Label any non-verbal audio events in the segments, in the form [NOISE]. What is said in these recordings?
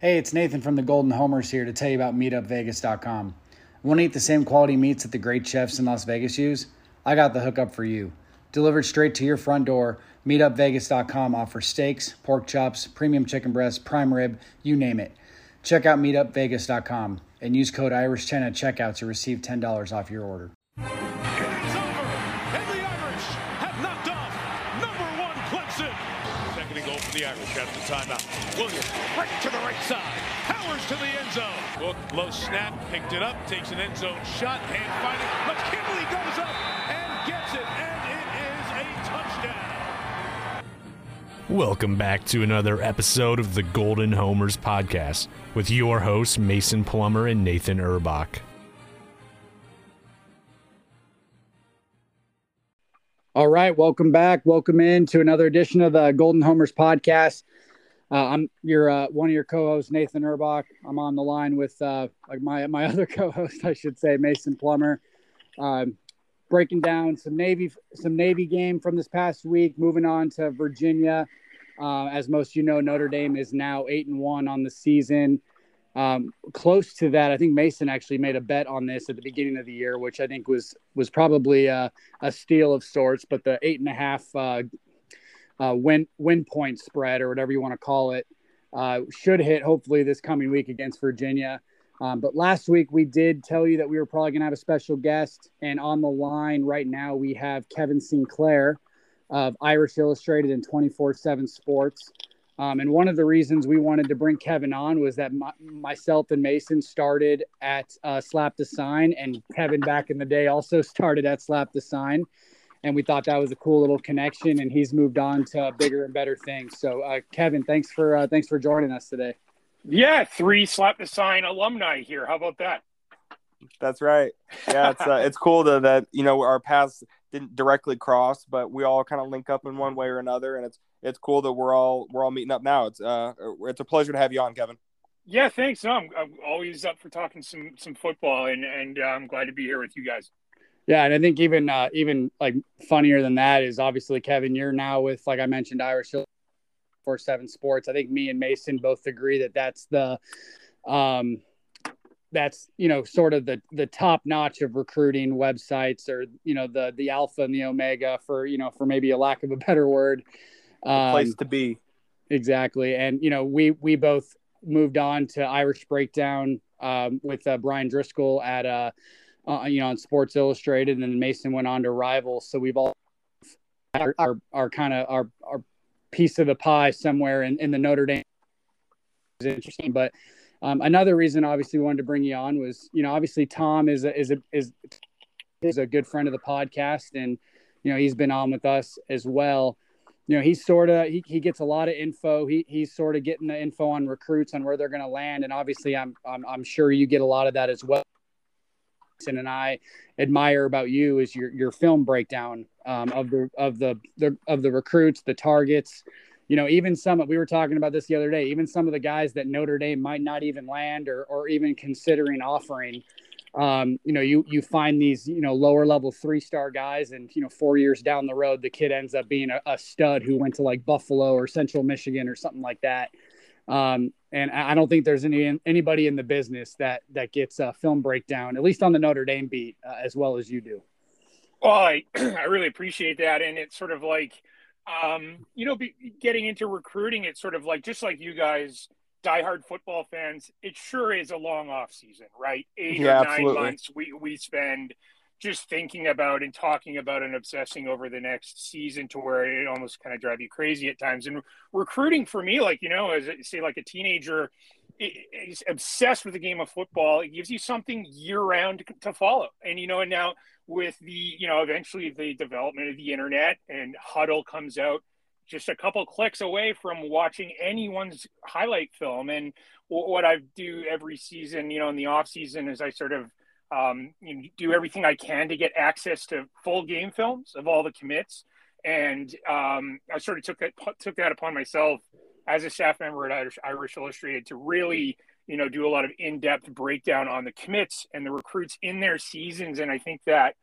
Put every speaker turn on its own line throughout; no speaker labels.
Hey, it's Nathan from the Golden Homers here to tell you about MeetUpVegas.com. Want to eat the same quality meats that the great chefs in Las Vegas use? I got the hookup for you. Delivered straight to your front door, MeetUpVegas.com offers steaks, pork chops, premium chicken breasts, prime rib, you name it. Check out MeetUpVegas.com and use code IRISH10 at checkout to receive $10 off your order.
Timeout. Williams right to the right side, powers to the end zone. Look, low snap, picked it up, takes an end zone shot, hand finding. McKinley goes up and gets it, and it is a touchdown.
Welcome back to another episode of the Golden Homers podcast with your hosts Mason Plummer and Nathan Urbach.
All right, welcome back. Welcome in to another edition of the Golden Homers podcast. Uh, I'm your uh, one of your co-hosts, Nathan Urbach. I'm on the line with uh, like my my [LAUGHS] other co-host, I should say, Mason Plummer. Um, breaking down some Navy some Navy game from this past week. Moving on to Virginia. Uh, as most you know, Notre Dame is now eight and one on the season. Um, close to that, I think Mason actually made a bet on this at the beginning of the year, which I think was was probably a, a steal of sorts. But the eight and a half uh, win win point spread or whatever you want to call it uh, should hit hopefully this coming week against Virginia. Um, but last week we did tell you that we were probably going to have a special guest, and on the line right now we have Kevin Sinclair of Irish Illustrated and 24 7 Sports. Um, and one of the reasons we wanted to bring Kevin on was that my, myself and Mason started at uh, Slap the Sign, and Kevin back in the day also [LAUGHS] started at Slap the Sign. And we thought that was a cool little connection, and he's moved on to bigger and better things. So, uh, Kevin, thanks for uh, thanks for joining us today.
Yeah, three slap the sign alumni here. How about that?
That's right. Yeah, it's uh, it's cool to, that you know our paths didn't directly cross, but we all kind of link up in one way or another, and it's it's cool that we're all we're all meeting up now. It's uh it's a pleasure to have you on, Kevin.
Yeah, thanks. No, I'm, I'm always up for talking some some football, and and uh, I'm glad to be here with you guys.
Yeah, and I think even uh, even like funnier than that is obviously Kevin. You're now with like I mentioned Irish four seven Sports. I think me and Mason both agree that that's the um that's you know sort of the the top notch of recruiting websites or you know the the alpha and the omega for you know for maybe a lack of a better word
um, place to be
exactly and you know we we both moved on to irish breakdown um, with uh, Bryan Driskell at uh, uh, you know on sports illustrated and then mason went on to rivals so we've all our our, our kind of our our piece of the pie somewhere in, in the notre dame is interesting but um, another reason, obviously, we wanted to bring you on was, you know, obviously Tom is a, is a, is is a good friend of the podcast, and you know he's been on with us as well. You know, he's sort of he, he gets a lot of info. He he's sort of getting the info on recruits on where they're going to land, and obviously, I'm, I'm I'm sure you get a lot of that as well. And I admire about you is your your film breakdown um, of the of the, the of the recruits, the targets, you know, even some we were talking about this the other day, even some of the guys that Notre Dame might not even land or or even considering offering. Um, you know, you you find these, you know, lower level three star guys, and you know, four years down the road, the kid ends up being a, a stud who went to like Buffalo or Central Michigan or something like that. Um, and I don't think there's any anybody in the business that that gets a film breakdown, at least on the Notre Dame beat, uh, as well as you do.
Well, I [CLEARS THROAT] I really appreciate that, and it's sort of like um, you know, be, getting into recruiting, it's sort of like just like you guys, diehard football fans. It sure is a long off season, right? Eight yeah, or nine absolutely. months we we spend just thinking about and talking about and obsessing over the next season to where it almost kind of drive you crazy at times. And recruiting for me, like you know, as say like a teenager, is obsessed with the game of football. It gives you something year round to follow. And you know, and now with the you know eventually the development of the internet and Huddle comes out just a couple clicks away from watching anyone's highlight film and what I do every season you know in the off season is I sort of um, you know, do everything I can to get access to full game films of all the commits and um, I sort of took that took that upon myself as a staff member at Irish, Irish Illustrated to really you know, do a lot of in-depth breakdown on the commits and the recruits in their seasons. And I think that,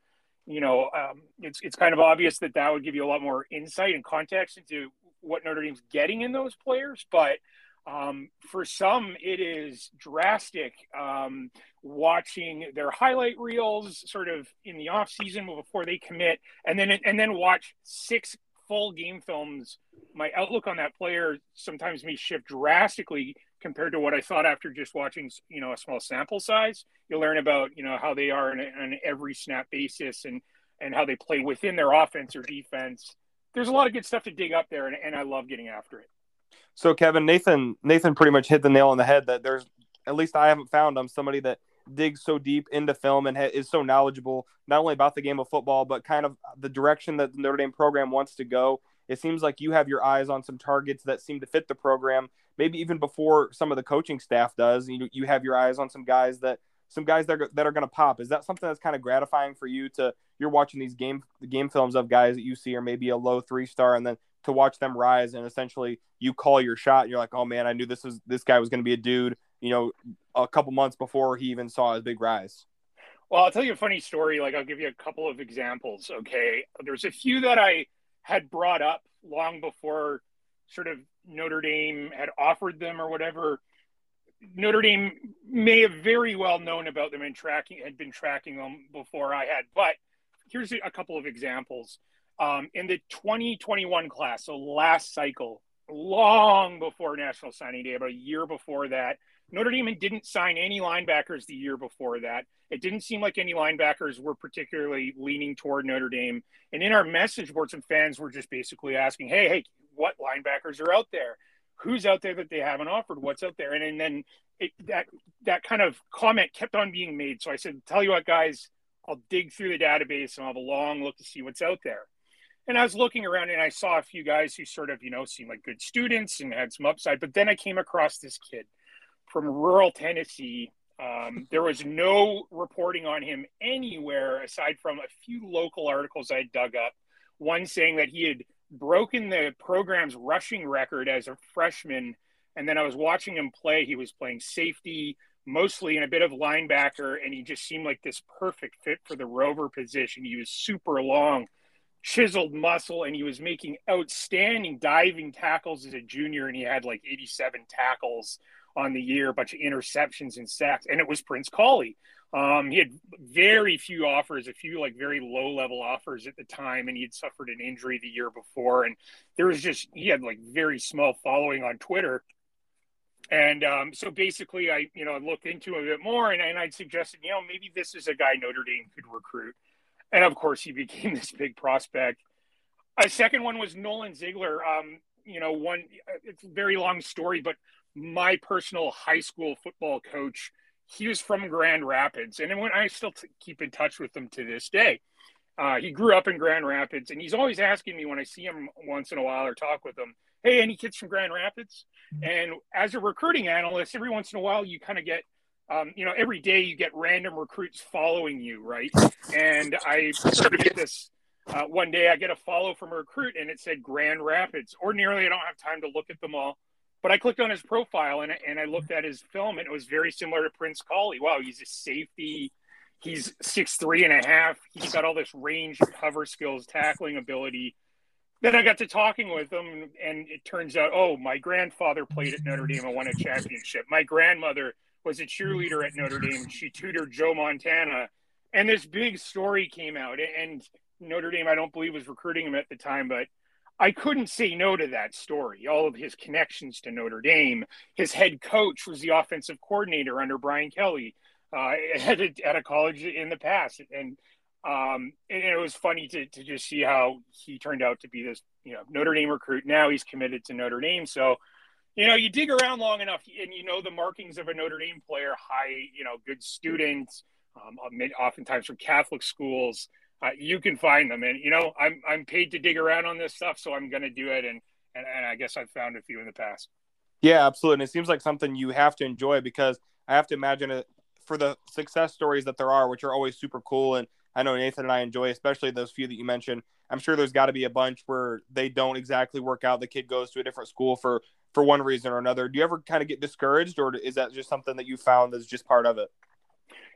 you know, um, it's it's kind of obvious that that would give you a lot more insight and context into what Notre Dame's getting in those players. But Um, for some, it is drastic. Um, watching their highlight reels, sort of in the off season before they commit, and then and then watch six full game films. My outlook on that player sometimes may shift drastically compared to what I thought after just watching, you know, a small sample size. You learn about, you know, how they are on, an every snap basis and and how they play within their offense or defense. There's a lot of good stuff to dig up there, and, and I love getting after it.
So Kevin, Nathan, Nathan pretty much hit the nail on the head that there's at least I haven't found I'm somebody that digs so deep into film and ha- is so knowledgeable not only about the game of football but kind of the direction that the Notre Dame program wants to go. It seems like you have your eyes on some targets that seem to fit the program, maybe even before some of the coaching staff does. You you have your eyes on some guys that some guys that are, that are going to pop. Is that something that's kind of gratifying for you to you're watching these game game films of guys that you see are maybe a low three star and then to watch them rise and essentially you call your shot and you're like, oh man, I knew this was this guy was going to be a dude. You know, a couple months before he even saw his big rise.
Well, I'll tell you a funny story. Like I'll give you a couple of examples. Okay, there's a few that I had brought up long before sort of Notre Dame had offered them or whatever. Notre Dame may have very well known about them and tracking had been tracking them before I had. But here's a couple of examples. Um, in the 2021 class, so last cycle, long before National Signing Day, about a year before that, Notre Dame didn't sign any linebackers the year before that. It didn't seem like any linebackers were particularly leaning toward Notre Dame. And in our message boards, some fans were just basically asking, "Hey, hey, what linebackers are out there? Who's out there that they haven't offered? What's out there?" And, and then it, that that kind of comment kept on being made. So I said, "Tell you what, guys, I'll dig through the database and I'll have a long look to see what's out there." And I was looking around and I saw a few guys who sort of, you know, seemed like good students and had some upside. But then I came across this kid from rural Tennessee. Um, [LAUGHS] there was no reporting on him anywhere aside from a few local articles I dug up. One saying that he had broken the program's rushing record as a freshman. And then I was watching him play. He was playing safety, mostly in a bit of linebacker, and he just seemed like this perfect fit for the rover position. He was super long, chiseled muscle, and he was making outstanding diving tackles as a junior, and he had like 87 tackles on the year, a bunch of interceptions and sacks, and it was Prince Kollie. Um, he had very few offers, a few like very low level offers at the time, and he had suffered an injury the year before. And there was just, he had like very small following on Twitter. And um, so basically, I, you know, looked into a bit more and, and I'd suggested, you know, maybe this is a guy Notre Dame could recruit. And of course, he [LAUGHS] became this big prospect. A second one was Nolan Ziegler. Um, you know, one, it's a very long story, but my personal high school football coach, he was from Grand Rapids, and when I still t- keep in touch with him to this day. Uh, he grew up in Grand Rapids, and he's always asking me when I see him once in a while or talk with him, "Hey, any kids from Grand Rapids?" And as a recruiting analyst, every once in a while you kind of get, um, you know, every day you get random recruits following you, right? And I get this. Uh, one day I get a follow from a recruit, and it said Grand Rapids. Ordinarily, I don't have time to look at them all. But I clicked on his profile and, and I looked at his film and it was very similar to Prince Kollie. Wow, he's a safety. He's six three and a half. He's got all this range, cover skills, tackling ability. Then I got to talking with him, and it turns out, oh, my grandfather played at Notre Dame and won a championship. My grandmother was a cheerleader at Notre Dame. She tutored Joe Montana, and this big story came out. And Notre Dame, I don't believe, was recruiting him at the time, but I couldn't say no to that story. All of his connections to Notre Dame. His head coach was the offensive coordinator under Brian Kelly uh, [LAUGHS] at, a, at a college in the past, and um, and it was funny to to just see how he turned out to be this you know Notre Dame recruit. Now he's committed to Notre Dame, so you know you dig around long enough, and you know the markings of a Notre Dame player: high, you know, good students, um, oftentimes from Catholic schools uh, you can find them. And you know, I'm I'm paid to dig around on this stuff, so I'm going to do it. And, and and I guess I've found a few in the past.
Yeah, absolutely. And it seems like something you have to enjoy because I have to imagine it for the success stories that there are, which are always super cool. And I know Nathan and I enjoy, especially those few that you mentioned. I'm sure there's got to be a bunch where they don't exactly work out. The kid goes to a different school for for one reason or another. Do you ever kind of get discouraged, or is that just something that you found that's just part of it?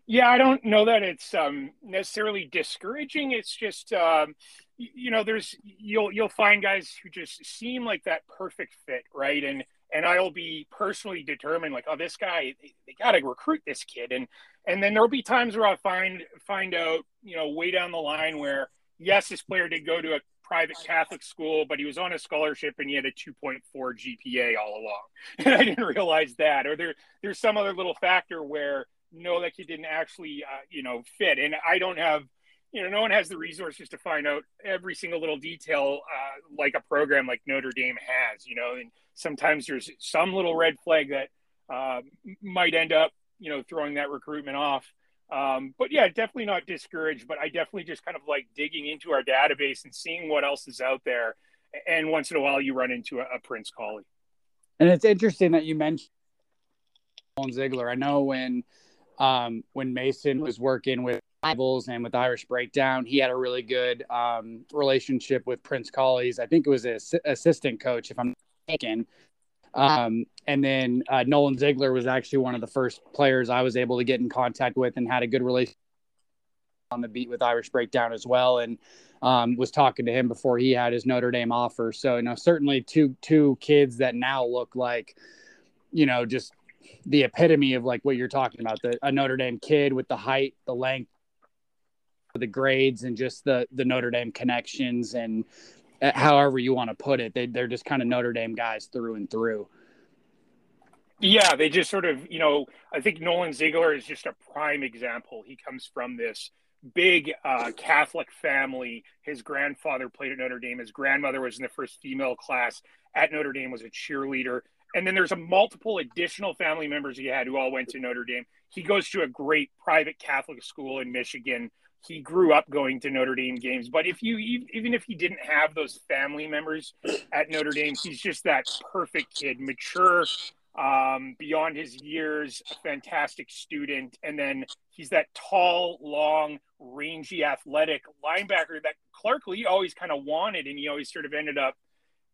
Yeah, I don't know that it's um, necessarily discouraging. It's just um, you know, there's you'll you'll find guys who just seem like that perfect fit, right? And and I'll be personally determined, like, oh, this guy, they, they got to recruit this kid, and and then there'll be times where I'll find find out, you know, way down the line where yes, this player did go to a private Catholic school, but he was on a scholarship and he had a 2.4 GPA all along, [LAUGHS] and I didn't realize that. Or there there's some other little factor where no, that kid didn't actually, uh, you know, fit, and I don't have you know, no one has the resources to find out every single little detail uh, like a program like Notre Dame has, you know, and sometimes there's some little red flag that uh, might end up, you know, throwing that recruitment off. Um, but yeah, definitely not discouraged, but I definitely just kind of like digging into our database and seeing what else is out there. And once in a while, you run into a, a Prince Kollie.
And it's interesting that you mentioned Ziegler. I know when um, when Mason was working with rivals and with Irish Breakdown. He had a really good um, relationship with Prince Kollies. I think it was an assistant coach, if I'm not mistaken. Um, and then uh, Nolan Ziegler was actually one of the first players I was able to get in contact with and had a good relationship on the beat with Irish Breakdown as well. And um, was talking to him before he had his Notre Dame offer. So, you know, certainly two two kids that now look like, you know, just the epitome of like what you're talking about the a Notre Dame kid with the height, the length, the grades and just the the Notre Dame connections and however you want to put it. They they're just kind of Notre Dame guys through and through.
Yeah, they just sort of, you know, I think Nolan Ziegler is just a prime example. He comes from this big uh, Catholic family. His grandfather played at Notre Dame. His grandmother was in the first female class at Notre Dame, was a cheerleader. And then there's a multiple additional family members he had who all went to Notre Dame. He goes to a great private Catholic school in Michigan he grew up going to Notre Dame games. But if you even if he didn't have those family members at Notre Dame, he's just that perfect kid, mature um, beyond his years, a fantastic student, and then he's that tall, long, rangy, athletic linebacker that Clark Lea always kind of wanted, and he always sort of ended up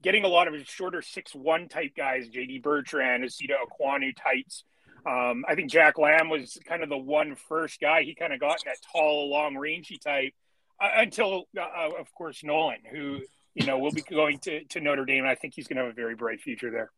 getting a lot of his shorter six one type guys, J.D. Bertrand, Esito Aquanu types um, I think Jack Lamb was kind of the one first guy. He kind of got that tall, long, rangy type uh, until, uh, uh, of course, Nolan, who you know will be going to, to Notre Dame. I think he's going to have a very bright future there.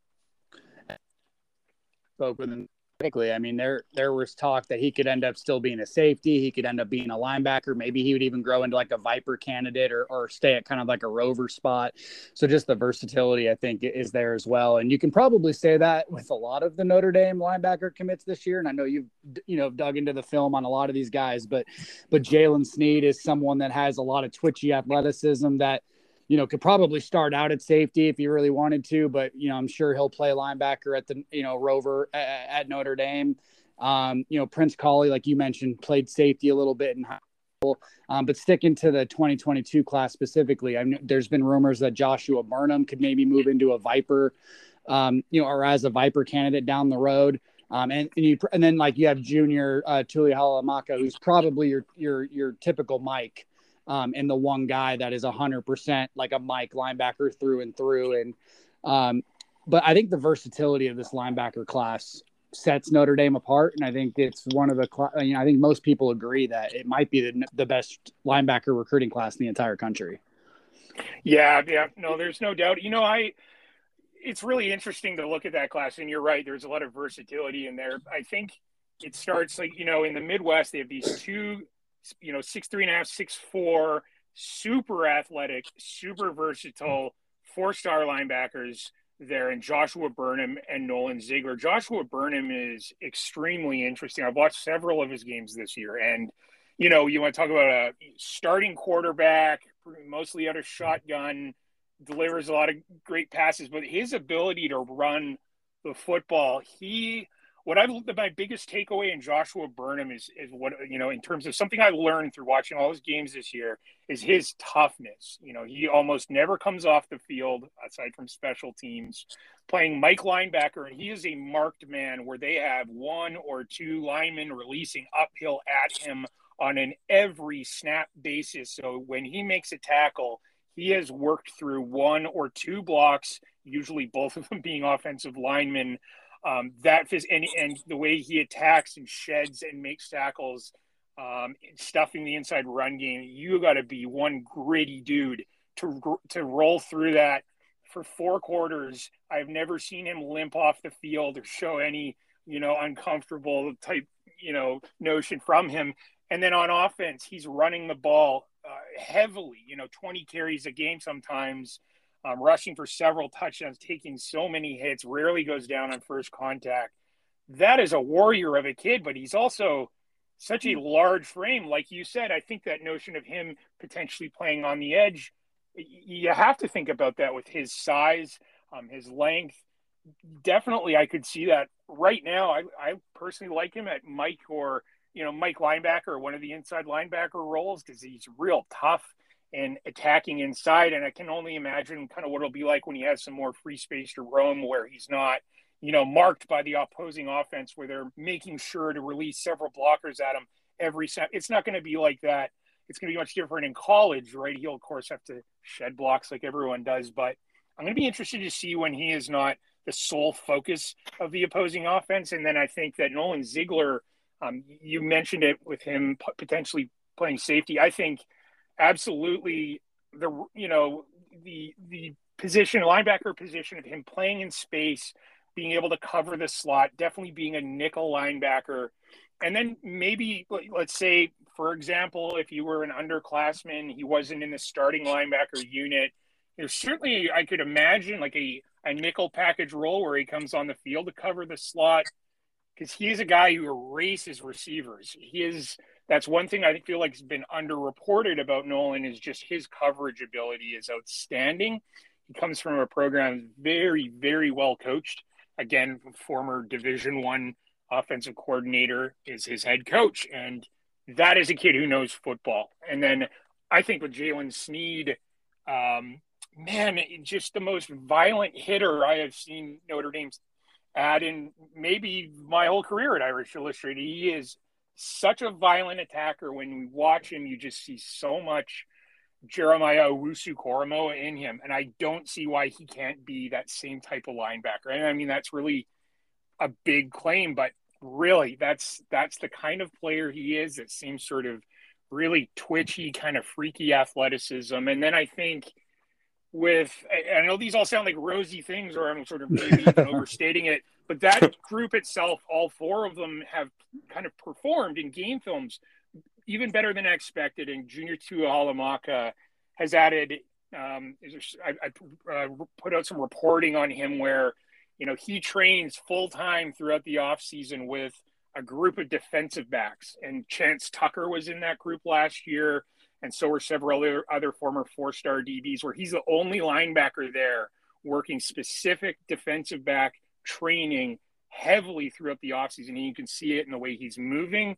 I mean, there there was talk that he could end up still being a safety. He could end up being a linebacker. Maybe he would even grow into like a Viper candidate or, or stay at kind of like a rover spot. So just the versatility, I think, is there as well. And you can probably say that with a lot of the Notre Dame linebacker commits this year. And I know you've you know dug into the film on a lot of these guys, but but Jaylen Sneed is someone that has a lot of twitchy athleticism that – you know, could probably start out at safety if he really wanted to, but you know, I'm sure he'll play linebacker at the you know Rover at, at Notre Dame. Um, you know, Prince Kollie, like you mentioned, played safety a little bit in high school. Um, but sticking to the 2022 class specifically, I mean, there's been rumors that Joshua Burnham could maybe move into a Viper, um, you know, or as a Viper candidate down the road. Um, and and, you, and then like you have Junior uh, Tuihalamaka, who's probably your your your typical Mike um, and the one guy that is 100% like a Mike linebacker through and through. And, um, but I think the versatility of this linebacker class sets Notre Dame apart. And I think it's one of the, you know, I think most people agree that it might be the, the best linebacker recruiting class in the entire country.
Yeah. Yeah. No, there's no doubt. You know, I, it's really interesting to look at that class. And you're right. There's a lot of versatility in there. I think it starts like, you know, in the Midwest, they have these two you know, six three and a half, six four, super athletic, super versatile, four star linebackers there, and Joshua Burnham and Nolan Ziegler. Joshua Burnham is extremely interesting. I've watched several of his games this year, and you know, you want to talk about a starting quarterback, mostly out of shotgun, delivers a lot of great passes, but his ability to run the football, he what I've my biggest takeaway in Joshua Burnham is is what you know in terms of something I learned through watching all his games this year is his toughness. You know, he almost never comes off the field aside from special teams, playing Mike linebacker, and he is a marked man where they have one or two linemen releasing uphill at him on an every snap basis. So when he makes a tackle, he has worked through one or two blocks, usually both of them being offensive linemen um, that and, and the way he attacks and sheds and makes tackles, um, stuffing the inside run game, you got to be one gritty dude to to roll through that for four quarters. I've never seen him limp off the field or show any, you know, uncomfortable type, you know, notion from him. And then on offense, he's running the ball uh, heavily, you know, 20 carries a game sometimes, um, rushing for several touchdowns, taking so many hits, rarely goes down on first contact. That is a warrior of a kid, but he's also such a large frame. Like you said, I think that notion of him potentially playing on the edge, you have to think about that with his size, um, his length. Definitely, I could see that right now. I, I personally like him at Mike or, you know, Mike linebacker one of the inside linebacker roles because he's real tough and attacking inside. And I can only imagine kind of what it'll be like when he has some more free space to roam where he's not – you know, marked by the opposing offense where they're making sure to release several blockers at him every set. It's not going to be like that. It's going to be much different in college, right? He'll, of course, have to shed blocks like everyone does. But I'm going to be interested to see when he is not the sole focus of the opposing offense. And then I think that Nolan Ziegler, um, you mentioned it with him potentially playing safety. I think absolutely the, you know, the, the position, linebacker position of him playing in space – being able to cover the slot, definitely being a nickel linebacker. And then maybe, let's say, for example, if you were an underclassman, he wasn't in the starting linebacker unit. There's certainly, I could imagine like a, a nickel package role where he comes on the field to cover the slot because he's a guy who erases receivers. He is, that's one thing I feel like has been underreported about Nolan is just his coverage ability is outstanding. He comes from a program very, very well coached again, former Division One offensive coordinator is his head coach, and that is a kid who knows football. And then I think with Jaylen Sneed, um, man, just the most violent hitter I have seen Notre Dame's add in maybe my whole career at Irish Illustrated. He is such a violent attacker. When you watch him, you just see so much Jeremiah Owusu-Koramoah in him, and I don't see why he can't be that same type of linebacker. And I mean, that's really a big claim, but really, that's that's the kind of player he is. It seems sort of really twitchy, kind of freaky athleticism, and then I think with I know these all sound like rosy things, or I'm sort of maybe [LAUGHS] overstating it, but that [LAUGHS] group itself, all four of them have kind of performed in game films even better than I expected. And Junior Tuihalamaka has added. Um, I, I uh, put out some reporting on him where, you know, he trains full time throughout the off season with a group of defensive backs, and Chance Tucker was in that group last year, and so were several other other former four star DBs. Where he's the only linebacker there working specific defensive back training heavily throughout the offseason. And you can see it in the way he's moving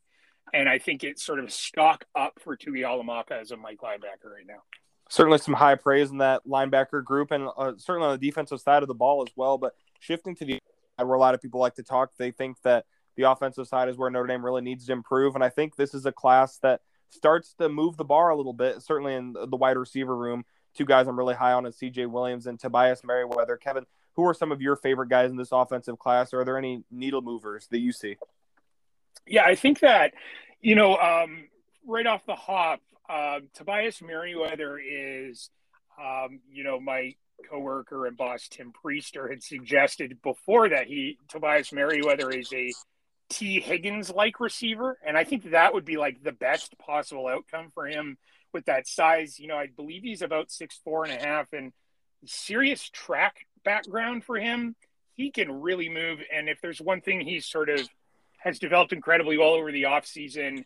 and I think it's sort of stock up for Tuihalamaka as a Mike linebacker right now.
Certainly some high praise in that linebacker group, and uh, certainly on the defensive side of the ball as well. But shifting to the where a lot of people like to talk, they think that the offensive side is where Notre Dame really needs to improve, and I think this is a class that starts to move the bar a little bit. Certainly in the wide receiver room, two guys I'm really high on is C.J. Williams and Tobias Merriweather. Kevin, who are some of your favorite guys in this offensive class? Are there any needle movers that you see?
Yeah, I think that, you know, um, right off the hop, uh, Tobias Merriweather is, um, you know, my coworker and boss Tim Prister had suggested before that he Tobias Merriweather is a Tee Higgins like receiver, and I think that would be like the best possible outcome for him with that size. You know, I believe he's about six four and a half, and serious track background for him. He can really move, and if there's one thing he sort of has developed incredibly well over the offseason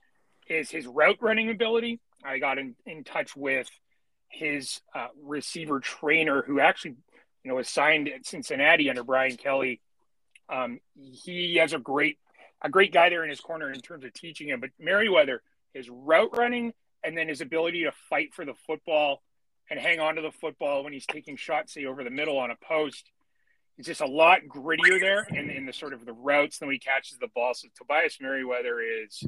is his route running ability. I got in, in touch with his uh, receiver trainer who actually, you know, was signed at Cincinnati under Brian Kelly. Um, he has a great, a great guy there in his corner in terms of teaching him. But Merriweather, his route running and then his ability to fight for the football and hang on to the football when he's taking shots, say over the middle on a post, He's just a lot grittier there in, in the sort of the routes than he catches the ball. So Tobias Merriweather is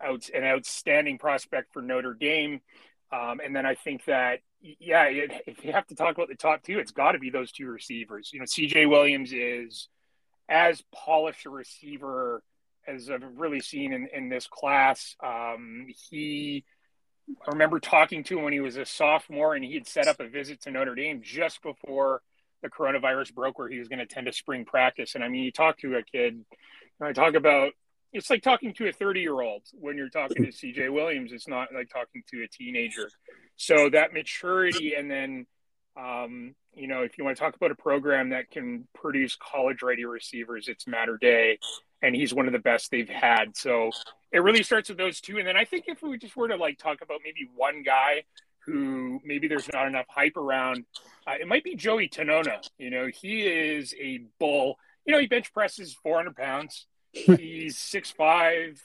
out, an outstanding prospect for Notre Dame. Um, and then I think that, yeah, it, if you have to talk about the top two, it's got to be those two receivers. You know, CJ Williams is as polished a receiver as I've really seen in, in this class. Um, he, I remember talking to him when he was a sophomore and he had set up a visit to Notre Dame just before the coronavirus broke where he was going to attend a spring practice. And I mean, you talk to a kid, I talk about it's like talking to a 30 year old when you're talking to [LAUGHS] CJ Williams. It's not like talking to a teenager. So that maturity, and then, um, you know, if you want to talk about a program that can produce college ready receivers, it's Mater Dei, and he's one of the best they've had. So it really starts with those two. And then I think if we just were to like talk about maybe one guy who maybe there's not enough hype around, uh, it might be Joey Tanona. You know, he is a bull. You know, he bench presses 400 pounds. [LAUGHS] He's 6'5,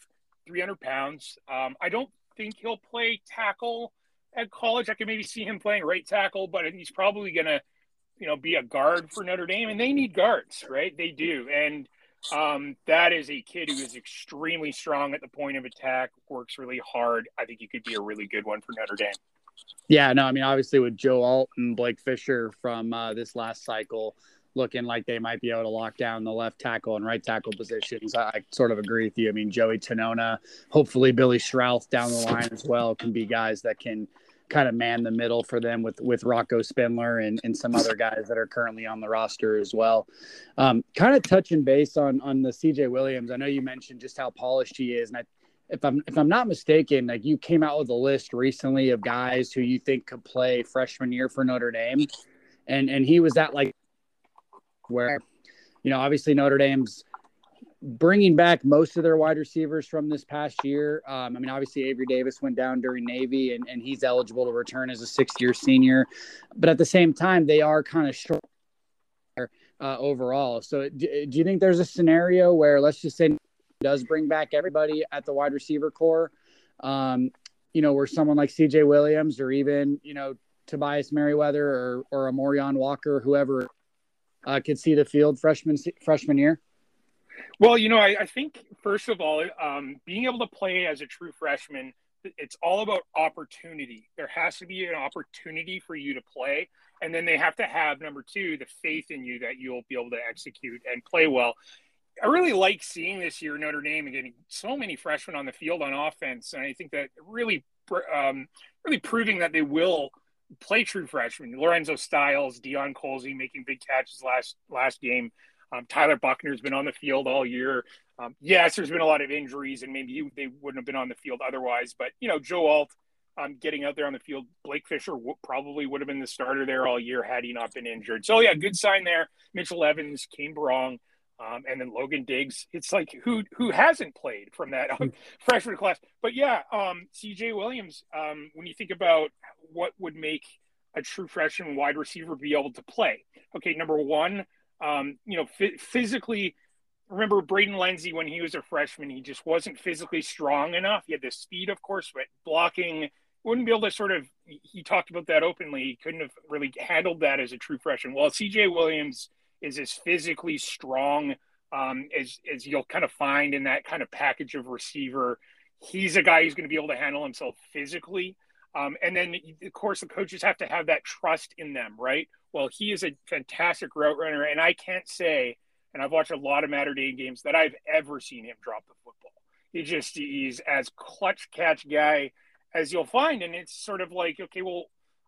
300 pounds. Um, I don't think he'll play tackle at college. I can maybe see him playing right tackle, but he's probably going to, you know, be a guard for Notre Dame. And they need guards, right? They do. And um, that is a kid who is extremely strong at the point of attack, works really hard. I think he could be a really good one for Notre Dame.
Yeah, no, I mean, obviously with Joe Alt and Blake Fisher from uh, this last cycle, looking like they might be able to lock down the left tackle and right tackle positions. I, I sort of agree with you. I mean, Joey Tanona, hopefully Billy Schrauth down the line as well can be guys that can kind of man the middle for them with with Rocco Spindler and, and some other guys that are currently on the roster as well. Um, kind of touching base on on the CJ Williams. I know you mentioned just how polished he is, and I if I'm if I'm not mistaken, like you came out with a list recently of guys who you think could play freshman year for Notre Dame, and and he was that like where, you know, obviously Notre Dame's bringing back most of their wide receivers from this past year. Um, I mean, obviously Avery Davis went down during Navy, and, and he's eligible to return as a sixth-year senior. But at the same time, they are kind of short uh, overall. So, do, do you think there's a scenario where, let's just say, does bring back everybody at the wide receiver core? Um, you know, where someone like C.J. Williams or even you know Tobias Merriweather or or Amorion Walker, whoever uh, could see the field freshman freshman year?
Well, you know, I, I think first of all, um, being able to play as a true freshman, it's all about opportunity. There has to be an opportunity for you to play, and then they have to have number two, the faith in you that you'll be able to execute and play well. I really like seeing this year Notre Dame and getting so many freshmen on the field on offense, and I think that really, um, really proving that they will play true freshmen. Lorenzo Styles, Deion Colzie making big catches last last game. Um, Tyler Buchner's been on the field all year. Um, yes, there's been a lot of injuries, and maybe he, they wouldn't have been on the field otherwise. But you know, Joe Alt um, getting out there on the field. Blake Fisher w- probably would have been the starter there all year had he not been injured. So yeah, good sign there. Mitchell Evans, Cane Berrong, um, and then Logan Diggs. It's like who who hasn't played from that [LAUGHS] freshman class? But yeah, um, C.J. Williams. Um, when you think about what would make a true freshman wide receiver be able to play, okay, number one, um, you know, f- physically. Remember Braden Lenzy when he was a freshman, he just wasn't physically strong enough. He had the speed, of course, but blocking wouldn't be able to sort of. He talked about that openly. He couldn't have really handled that as a true freshman. Well, C.J. Williams is as physically strong um, as as you'll kind of find in that kind of package of receiver. He's a guy who's going to be able to handle himself physically. Um, and then, of course, the coaches have to have that trust in them, right? Well, he is a fantastic route runner, and I can't say, and I've watched a lot of Mater Dei games that I've ever seen him drop the football. He just he's as clutch catch guy as you'll find, and it's sort of like, okay, well,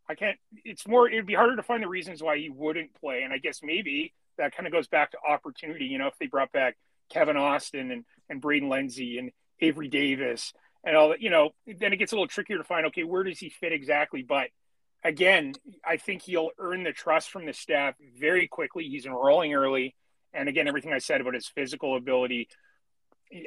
I can't. It's more. It'd be harder to find the reasons why he wouldn't play, and I guess maybe that kind of goes back to opportunity. You know, if they brought back Kevin Austin and, and Braden Lenzy and Avery Davis and all that, you know, then it gets a little trickier to find, okay, where does he fit exactly? But again, I think he'll earn the trust from the staff very quickly. He's enrolling early. And again, everything I said about his physical ability,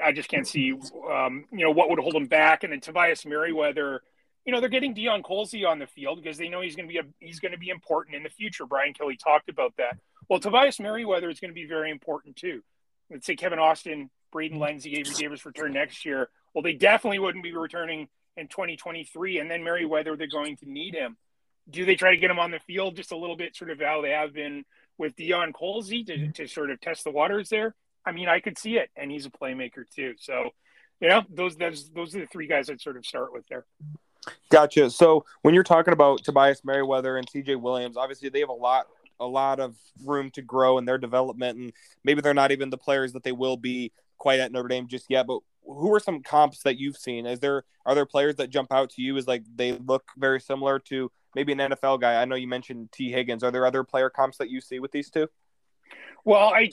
I just can't see, um, you know, what would hold him back. And then Tobias Merriweather, you know, they're getting Deion Colzie on the field because they know he's going to be a, he's going to be important in the future. Brian Kelly talked about that. Well, Tobias Merriweather is going to be very important too. Let's say Kevin Austin, Braden Lenzy, Avery Davis return next year. Well, they definitely wouldn't be returning in 2023. And then Merriweather, they're going to need him. Do they try to get him on the field just a little bit, sort of how they have been with Deion Colzie to, mm-hmm. to sort of test the waters there? I mean, I could see it, and he's a playmaker too. So, you know, those those those are the three guys I'd sort of start with there.
Gotcha. So when you're talking about Tobias Merriweather and CJ Williams, obviously they have a lot a lot of room to grow in their development and maybe they're not even the players that they will be quite at Notre Dame just yet, but who are some comps that you've seen? Is there are there players that jump out to you as like they look very similar to maybe an NFL guy. I know you mentioned Tee Higgins. Are there other player comps that you see with these two?
Well, I,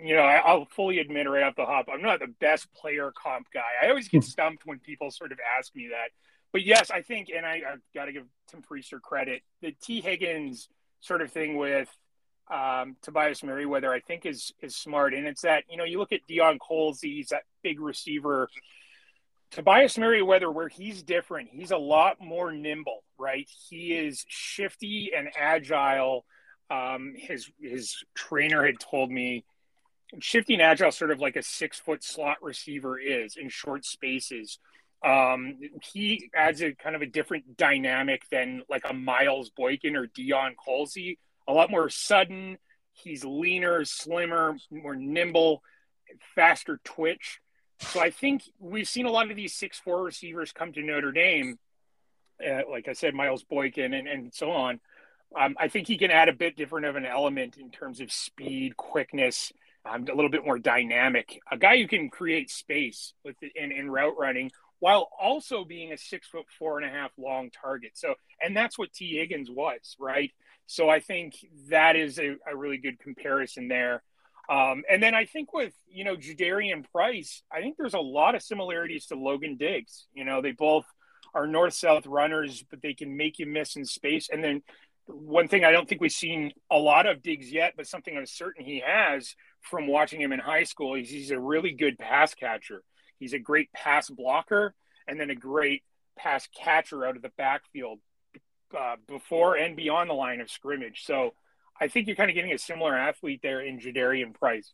you know, I'll fully admit right off the hop, I'm not the best player comp guy. I always get hmm. stumped when people sort of ask me that. But yes, I think, and I, have got to give Tim Prister credit, the Tee Higgins sort of thing with um, Tobias Merriweather, I think is is smart. And it's that, you know, you look at Deion Colzie, he's that big receiver. Tobias Merriweather, where he's different, he's a lot more nimble, right? He is shifty and agile um, his his trainer had told me shifting agile sort of like a six foot slot receiver is in short spaces. Um, he adds a kind of a different dynamic than like a Miles Boykin or Deion Colzie. A lot more sudden. He's leaner, slimmer, more nimble, faster twitch. So I think we've seen a lot of these six four receivers come to Notre Dame. Uh, like I said, Miles Boykin and, and so on. Um, I think he can add a bit different of an element in terms of speed, quickness, um, a little bit more dynamic. A guy who can create space with in, in route running while also being a six foot four and a half long target. So, and that's what Tee Higgins was, right? So I think that is a, a really good comparison there. Um, and then I think with you know Jadarian Price, I think there's a lot of similarities to Logan Diggs. You know, they both are north south runners, but they can make you miss in space. And then one thing I don't think we've seen a lot of Diggs yet, but something I'm certain he has from watching him in high school. He's, he's a really good pass catcher. He's a great pass blocker and then a great pass catcher out of the backfield uh, before and beyond the line of scrimmage. So I think you're kind of getting a similar athlete there in Jadarian Price.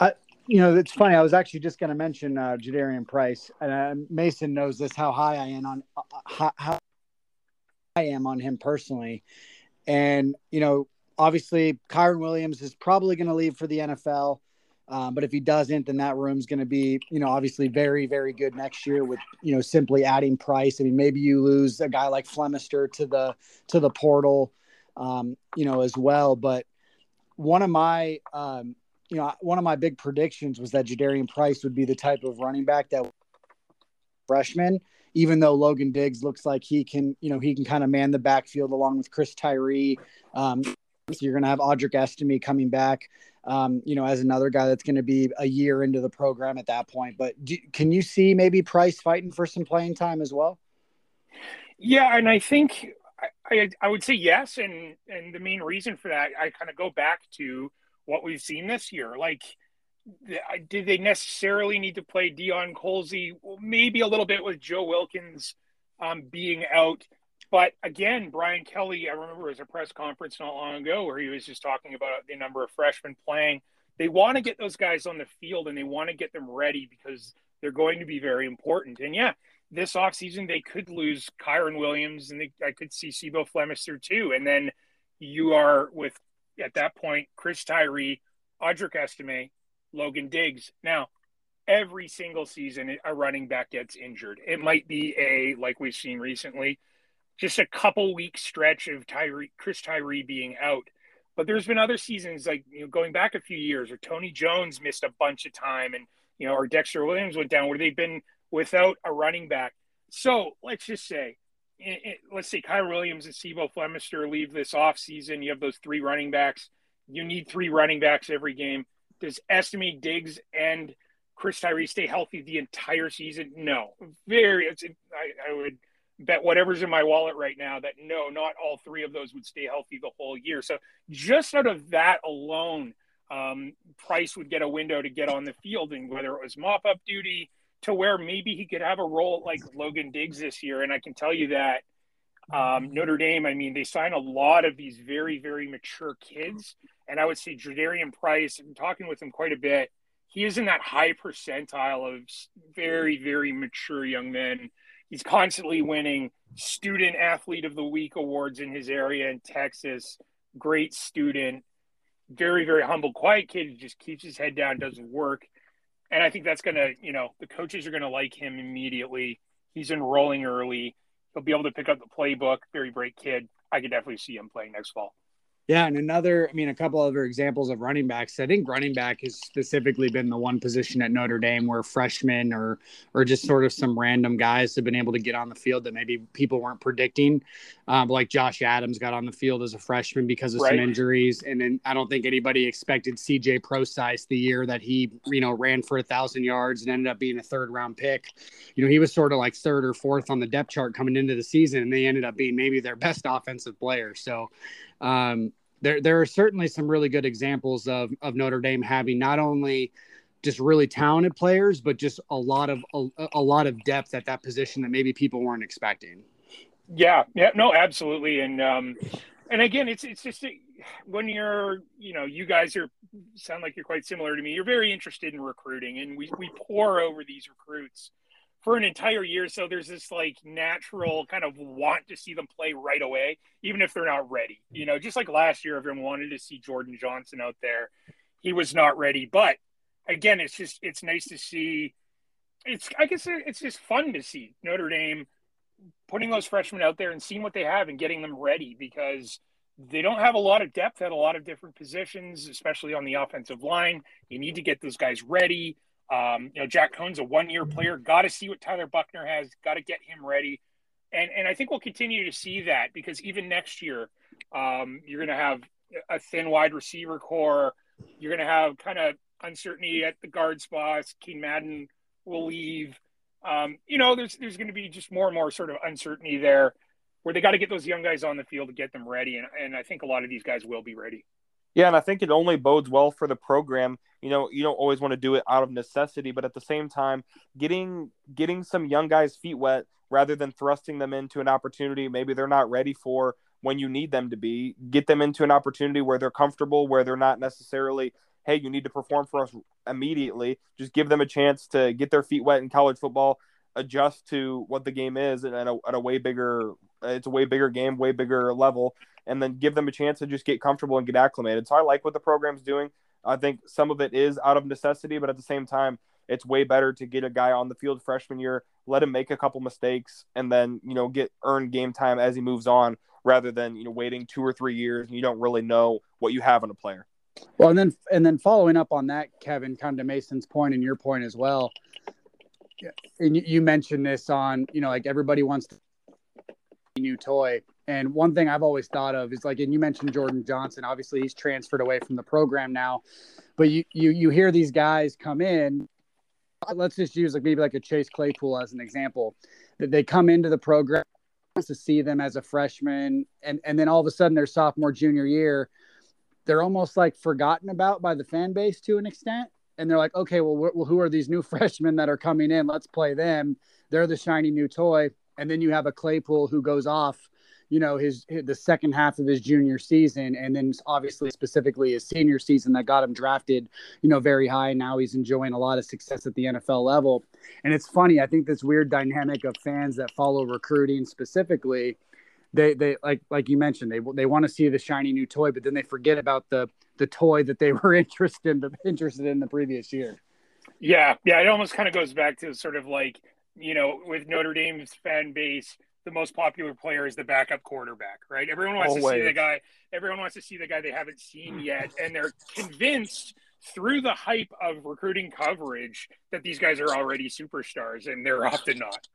I, you know, it's funny. I was actually just going to mention uh, Jadarian Price, and uh, Mason knows this how high I am on uh, how, how I am on him personally. And, you know, obviously Kyren Williams is probably going to leave for the NFL. Um, but if he doesn't, then that room's going to be, you know, obviously very, very good next year with, you know, simply adding price. I mean, maybe you lose a guy like Flemister to the to the portal, um, you know, as well. But one of my, um, you know, one of my big predictions was that Jadarian Price would be the type of running back that freshman even though Logan Diggs looks like he can, you know, he can kind of man the backfield along with Chris Tyree. Um, so you're going to have Audric Estime coming back, um, you know, as another guy that's going to be a year into the program at that point. But do, can you see maybe Price fighting for some playing time as well?
Yeah, and I think I, I, would say yes, and and the main reason for that, I kind of go back to what we've seen this year, like did they necessarily need to play Deion? Well, maybe a little bit with Joe Wilkins um, being out. But again, Brian Kelly, I remember it was a press conference not long ago where he was just talking about the number of freshmen playing. They want to get those guys on the field and they want to get them ready because they're going to be very important. And yeah, this offseason they could lose Kyren Williams and they, I could see C'Bo Flemister too. And then you are with at that point Chris Tyree, Audric Estime, Logan Diggs. Now, every single season, a running back gets injured. It might be a, like we've seen recently, just a couple week stretch of Tyree, Chris Tyree being out. But there's been other seasons, like you know, going back a few years, or Tony Jones missed a bunch of time, and you know, or Dexter Williams went down, where they've been without a running back. So let's just say, it, it, let's say Kyren Williams and C'Bo Flemister leave this off season. You have those three running backs. You need three running backs every game does Estime Diggs and Chris Tyree stay healthy the entire season? No. Very. I, I would bet whatever's in my wallet right now that no, not all three of those would stay healthy the whole year. So just out of that alone, um, Price would get a window to get on the field, and whether it was mop up duty to where maybe he could have a role like Logan Diggs this year. And I can tell you that um, Notre Dame, I mean, they sign a lot of these very, very mature kids. And I would say Jadarian Price, I'm talking with him quite a bit. He is in that high percentile of very, very mature young men. He's constantly winning student athlete of the week awards in his area in Texas. Great student, very, very humble, quiet kid who just keeps his head down, does work. And I think that's to, you know, the coaches are to like him immediately. He's enrolling early He'll be able to pick up the playbook. Very bright kid. I could definitely see him playing next fall.
Yeah, and another, I mean, a couple other examples of running backs. I think running back has specifically been the one position at Notre Dame where freshmen or or just sort of some random guys have been able to get on the field that maybe people weren't predicting. Um, like Josh Adams got on the field as a freshman because of right. some injuries, and then I don't think anybody expected CJ Prosise the year that he, you know, ran for a thousand yards and ended up being a third round pick. You know, he was sort of like third or fourth on the depth chart coming into the season, and they ended up being maybe their best offensive player. So um, there there are certainly some really good examples of of Notre Dame having not only just really talented players, but just a lot of a, a lot of depth at that position that maybe people weren't expecting.
Yeah, yeah, no, absolutely, and um, and again, it's it's just when you're you know you guys are sound like you're quite similar to me. You're very interested in recruiting, and we we pore over these recruits for an entire year. So there's this like natural kind of want to see them play right away, even if they're not ready. You know, just like last year, everyone wanted to see Jordan Johnson out there. He was not ready. But again, it's just, it's nice to see. It's, I guess it's just fun to see Notre Dame putting those freshmen out there and seeing what they have and getting them ready because they don't have a lot of depth at a lot of different positions, especially on the offensive line. You need to get those guys ready. Um, you know, Jack Coan's a one-year player. Got to see what Tyler Buchner has. Got to get him ready, and and I think we'll continue to see that because even next year, um, you're going to have a thin wide receiver corps. You're going to have kind of uncertainty at the guard spots. Cain Madden will leave. Um, you know, there's there's going to be just more and more sort of uncertainty there, where they got to get those young guys on the field to get them ready, and and I think a lot of these guys will be ready.
Yeah, and I think it only bodes well for the program. You know, you don't always want to do it out of necessity, but at the same time, getting getting some young guys' feet wet rather than thrusting them into an opportunity maybe they're not ready for when you need them to be. Get them into an opportunity where they're comfortable, where they're not necessarily, hey, you need to perform for us immediately. Just give them a chance to get their feet wet in college football, adjust to what the game is, and at a, at a way bigger, it's a way bigger game, way bigger level and then give them a chance to just get comfortable and get acclimated. So I like what the program's doing. I think some of it is out of necessity, but at the same time, it's way better to get a guy on the field freshman year, let him make a couple mistakes, and then you know get earned game time as he moves on, rather than you know waiting two or three years and you don't really know what you have in a player.
Well, and then and then following up on that, Kevin, kind of Mason's point and your point as well. And you mentioned this on you know like everybody wants a new toy and one thing I've always thought of is like, and you mentioned Jordan Johnson. Obviously, he's transferred away from the program now, but you you you hear these guys come in. Let's just use like maybe like a Chase Claypool as an example. That they come into the program to see them as a freshman, and and then all of a sudden their sophomore junior year, they're almost like forgotten about by the fan base to an extent. And they're like, okay, well, well, who are these new [LAUGHS] freshmen that are coming in? Let's play them. They're the shiny new toy. And then you have a Claypool who goes off you know his, his, the second half of his junior season and then obviously specifically his senior season that got him drafted you know very high. Now he's enjoying a lot of success at the NFL level. And it's funny I think this weird dynamic of fans that follow recruiting specifically they they like like you mentioned they they want to see the shiny new toy but then they forget about the the toy that they [LAUGHS] were interested in, interested in the previous year.
Yeah yeah it almost kind of goes back to sort of like you know with Notre Dame's fan base the most popular player is the backup quarterback, right? Everyone wants Always. to see the guy. Everyone wants to see the guy they haven't seen [LAUGHS] yet, and they're convinced through the hype of recruiting coverage that these guys are already superstars, and they're often not.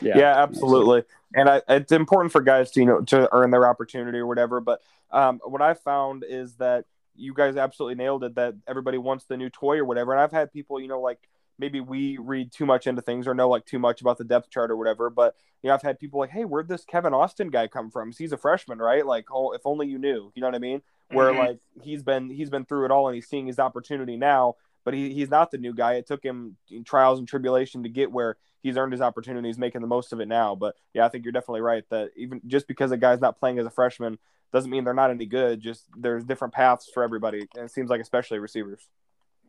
Yeah, yeah absolutely. And I, it's important for guys to you know to earn their opportunity or whatever. But um, what I found is that you guys absolutely nailed it. That everybody wants the new toy or whatever. And I've had people, you know, like maybe we read too much into things or know like too much about the depth chart or whatever. But you know, I've had people like, "Hey, where'd this Kevin Austin guy come from? He's a freshman, right? Like, oh, if only you knew." You know what I mean? Where mm-hmm. like he's been he's been through it all and he's seeing his opportunity now. But he, he's not the new guy. It took him trials and tribulation to get where he's earned his opportunity. He's making the most of it now. But yeah, I think you're definitely right that even just because a guy's not playing as a freshman doesn't mean they're not any good. Just there's different paths for everybody, and it seems like especially receivers.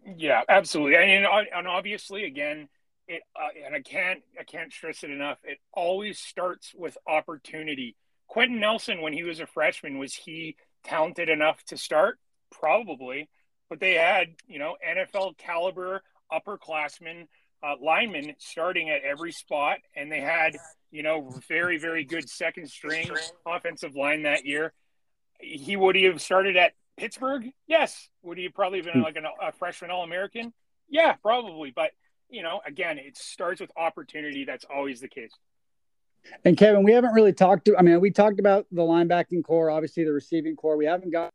Yeah, absolutely. And, and obviously, again, it uh, and I can't I can't stress it enough. It always starts with opportunity. Quenton Nelson, when he was a freshman, was he talented enough to start? Probably, but they had you know NFL caliber upperclassmen uh, linemen starting at every spot, and they had you know very very good second string offensive line that year. he would have started at Pittsburgh? Yes. Would he have probably been like an, a freshman All American? Yeah, probably. But you know, again, it starts with opportunity. That's always the case.
And Kevin, we haven't really talked to. I mean, we talked about the linebacking corps, obviously the receiving corps. We haven't got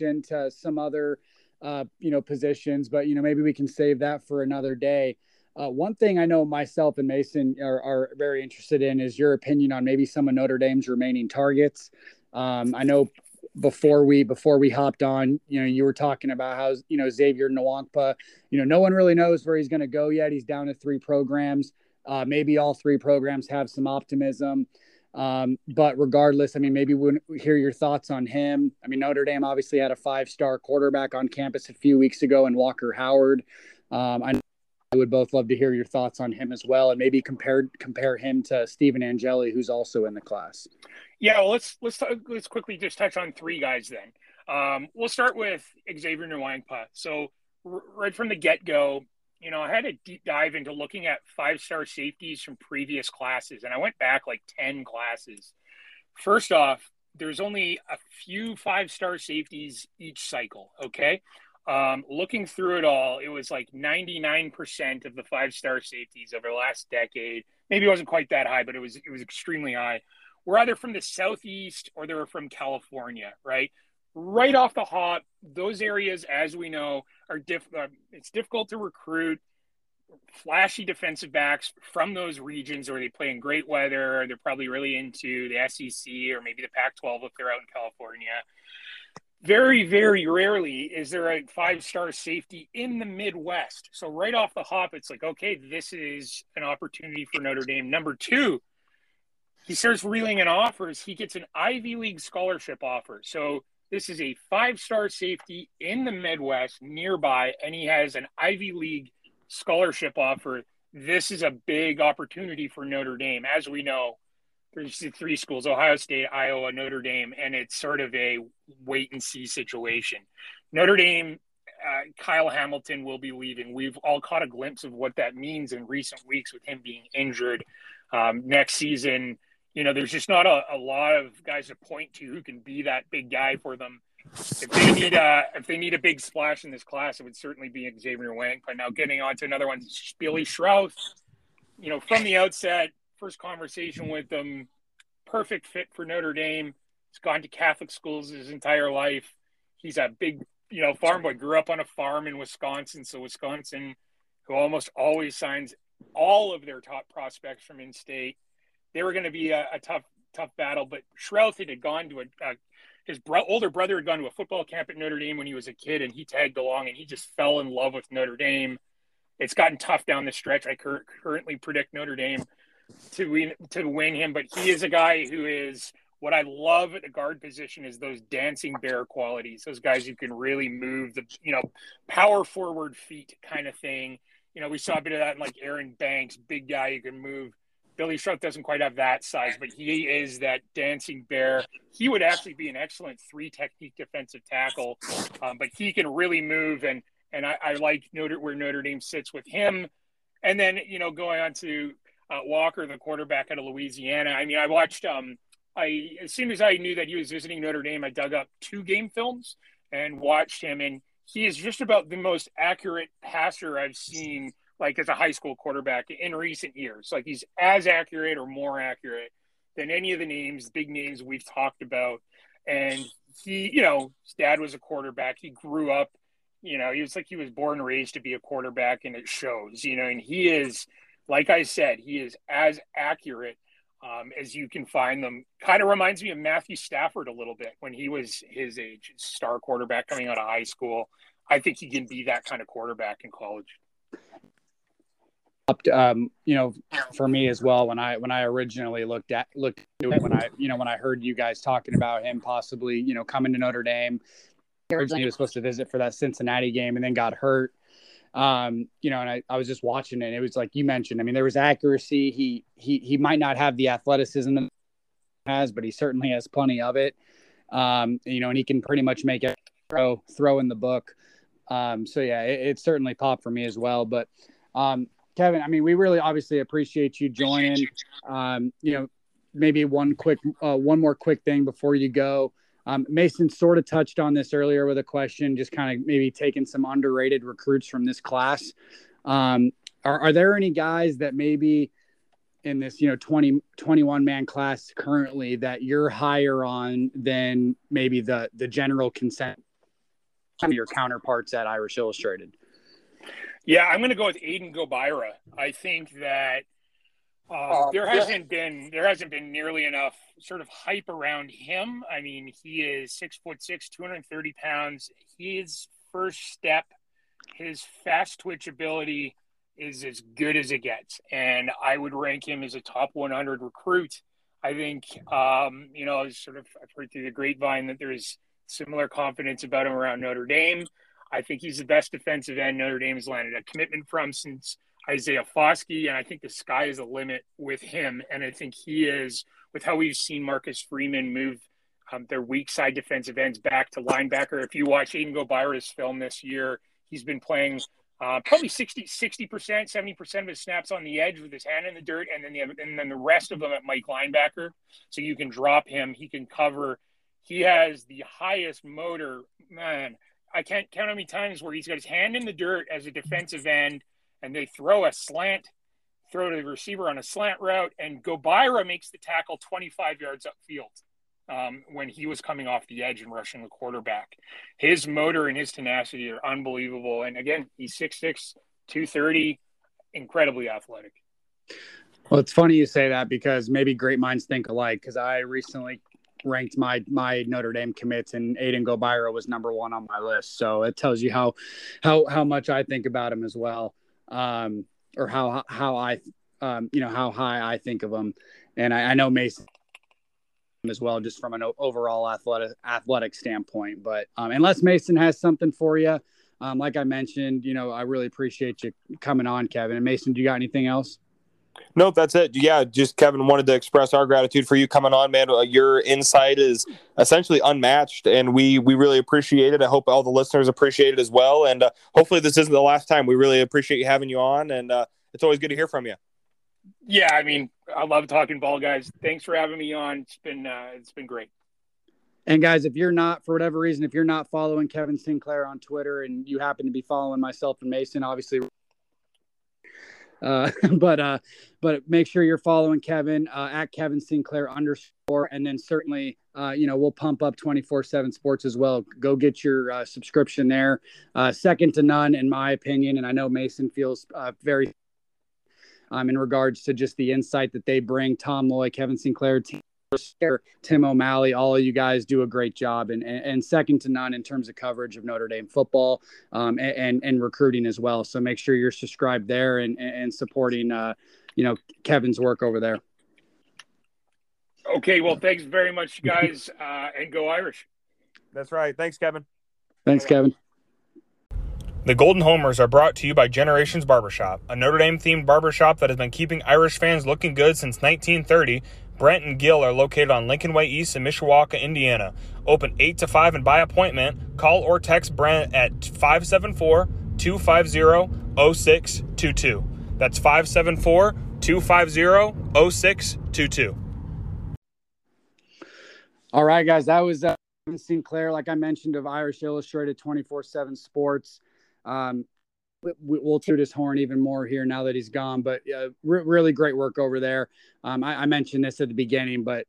into some other, uh, you know, positions, but you know, maybe we can save that for another day. Uh, one thing I know myself and Mason are, are, very interested in is your opinion on maybe some of Notre Dame's remaining targets. Um, I know before we before we hopped on, you know, you were talking about how you know Xavier Nwankpa, you know, no one really knows where he's going to go yet. He's down to three programs. Uh, maybe all three programs have some optimism. Um, but regardless, I mean, maybe we'll hear your thoughts on him. I mean, Notre Dame obviously had a five-star quarterback on campus a few weeks ago, and Walker Howard. Um, I would both love to hear your thoughts on him as well, and maybe compare compare him to Stephen Angeli, who's also in the class.
Yeah, well, let's let's talk, let's quickly just touch on three guys then. Um, we'll start with Xavier Nwankpa. So r- right from the get go, you know, I had a deep dive into looking at five star safeties from previous classes, and I went back like 10 classes. First off, there's only a few five star safeties each cycle. Okay. Um, looking through it all, it was like 99% of the five star safeties over the last decade. Maybe it wasn't quite that high, but it was it was extremely high. Were either from the southeast or they were from California, right? right off the hop, those areas, as we know, are diff- uh, it's difficult to recruit flashy defensive backs from those regions or they play in great weather. They're probably really into the SEC or maybe the Pac 12 if they're out in California. Very, very rarely is there a five star safety in the Midwest. So, right off the hop, it's like, okay, this is an opportunity for Notre Dame. Number two, he starts reeling in offers. He gets an Ivy League scholarship offer. So, this is a five star safety in the Midwest nearby, and he has an Ivy League scholarship offer. This is a big opportunity for Notre Dame. As we know, there's three schools Ohio State, Iowa, Notre Dame, and it's sort of a wait and see situation. Notre Dame, uh, Kyle Hamilton will be leaving. We've all caught a glimpse of what that means in recent weeks with him being injured. Um, next season, you know, there's just not a, a, lot of guys to point to who can be that big guy for them. If they need a if they need a big splash in this class, it would certainly be Xavier Wang. But now getting on to another one, Billy Schrauth, you know, from the outset, first conversation with them, perfect fit for Notre Dame. He's gone to Catholic schools his entire life. He's a big, you know, farm boy. Grew up on a farm in Wisconsin, so Wisconsin, who almost always signs all of their top prospects from in-state they were going to be a, a, tough tough battle. But Schrauth had gone to a, a his bro- older brother had gone to a football camp at Notre Dame when he was a kid, and he tagged along, and he just fell in love with Notre Dame. It's gotten tough down the stretch. I cur- currently predict Notre Dame to win to win him, but he is a guy who is what I love at the guard position is those dancing bear qualities. Those guys who can really move the you know power forward feet kind of thing. You know, we saw a bit of that in like Aaron Banks, big guy who can move Billy Schrauth doesn't quite have that size, but he is that dancing bear. He would actually be an excellent three technique defensive tackle, um, but he can really move. And and I, I, like Notre, where Notre Dame sits with him. And then you know going on to uh, Walker, the quarterback out of Louisiana. I mean, I watched. Um, I as soon as I knew that he was visiting Notre Dame, I dug up two game films and watched him, and he is just about the most accurate passer I've seen like as a high school quarterback in recent years. Like he's as accurate or more accurate than any of the names, big names we've talked about. And he, you know, his dad was a quarterback. He grew up, you know, he was like he was born and raised to be a quarterback, and it shows, you know, and he is, like I said, he is as accurate um, as you can find them. Kind of reminds me of Matthew Stafford a little bit when he was his age, star quarterback coming out of high school. I think he can be that kind of quarterback in college
um, you know, for me as well. When I when I originally looked at looked at it, when I you know when I heard you guys talking about him possibly you know coming to Notre Dame, originally he was supposed to visit for that Cincinnati game and then got hurt. Um, you know, and I, I was just watching it. it was like you mentioned. I mean, there was accuracy. He he he might not have the athleticism that has, but he certainly has plenty of it. Um, you know, and he can pretty much make it throw throw in the book. Um, so yeah, it, it certainly popped for me as well. But um, Kevin, I mean, we really obviously appreciate you joining. Um, you know, maybe one quick, uh, one more quick thing before you go. Um, Mason sort of touched on this earlier with a question, just kind of maybe taking some underrated recruits from this class. Um, are, are there any guys that maybe in this, you know, 20, 21 man class currently that you're higher on than maybe the, the general consent of your counterparts at Irish Illustrated?
Yeah, I'm going to go with Aiden Gobaira. I think that uh, there hasn't yeah. been there hasn't been nearly enough sort of hype around him. I mean, he is six foot six, 230 pounds. His first step, his fast twitch ability is as good as it gets, and I would rank him as a top 100 recruit. I think, um, you know, sort of I've heard through the grapevine that there's similar confidence about him around Notre Dame. I think he's the best defensive end Notre Dame has landed a commitment from since Isaiah Foskey, and I think the sky is the limit with him. And I think he is, with how we've seen Marcus Freeman move um, their weak side defensive ends back to linebacker. If you watch Aiden Gobaira's film this year, he's been playing uh, probably 60, 60%, 70% of his snaps on the edge with his hand in the dirt, and then the, and then the rest of them at Mike linebacker. So you can drop him, he can cover. He has the highest motor. Man, I can't count how many times where he's got his hand in the dirt as a defensive end – and they throw a slant, throw to the receiver on a slant route, and Gobaira makes the tackle 25 yards upfield. Um, when he was coming off the edge and rushing the quarterback. His motor and his tenacity are unbelievable. And again, he's 6'6, 230, incredibly athletic.
Well, it's funny you say that because maybe great minds think alike. Because I recently ranked my my Notre Dame commits, and Aiden Gobaira was number one on my list. So it tells you how how how much I think about him as well um, or how how I um, you know how high I think of him, and I, I know Mason as well, just from an overall athletic athletic standpoint. But um, unless Mason has something for you, um, like I mentioned, you know, I really appreciate you coming on, Kevin. And Mason, do you got anything else?
No, that's it. Yeah, just Kevin wanted to express our gratitude for you coming on, man. Your insight is essentially unmatched, and we we really appreciate it. I hope all the listeners appreciate it as well. And uh, hopefully, this isn't the last time. We really appreciate you having you on, and uh, it's always good to hear from you.
Yeah, I mean, I love talking ball, guys. Thanks for having me on. It's been uh, it's been great.
And guys, if you're not, for whatever reason, if you're not following Kevin Sinclair on Twitter and you happen to be following myself and Mason, obviously uh, [LAUGHS] but uh, but make sure you're following Kevin uh, at Kevin Sinclair underscore, and then certainly uh, you know we'll pump up 24 seven sports as well. Go get your uh, subscription there, uh, second to none in my opinion, and I know Mason feels very um, in regards to just the insight that they bring. Tom Loy, Kevin Sinclair, team Tim O'Malley, all of you guys do a great job and, and, second to none in terms of coverage of Notre Dame football um, and, and recruiting as well. So make sure you're subscribed there and, and supporting, uh, you know, Kevin's work over there.
Okay. Well, thanks very much, guys, uh, and go Irish.
That's right. Thanks, Kevin.
Thanks, Kevin.
The Golden Homers are brought to you by Generations Barbershop, a Notre Dame themed barbershop that has been keeping Irish fans looking good since 1930 Brent and Gill are located on Lincoln Way East in Mishawaka, Indiana. Open 8 to 5 and by appointment. Call or text Brent at 574 250 0622. That's 574 250 0622.
All right, guys. That was uh, Sinclair, like I mentioned, of Irish Illustrated 24 7 Sports. Um, we'll toot his horn even more here now that he's gone. But uh, re- really great work over there. Um, I, I, mentioned this at the beginning, but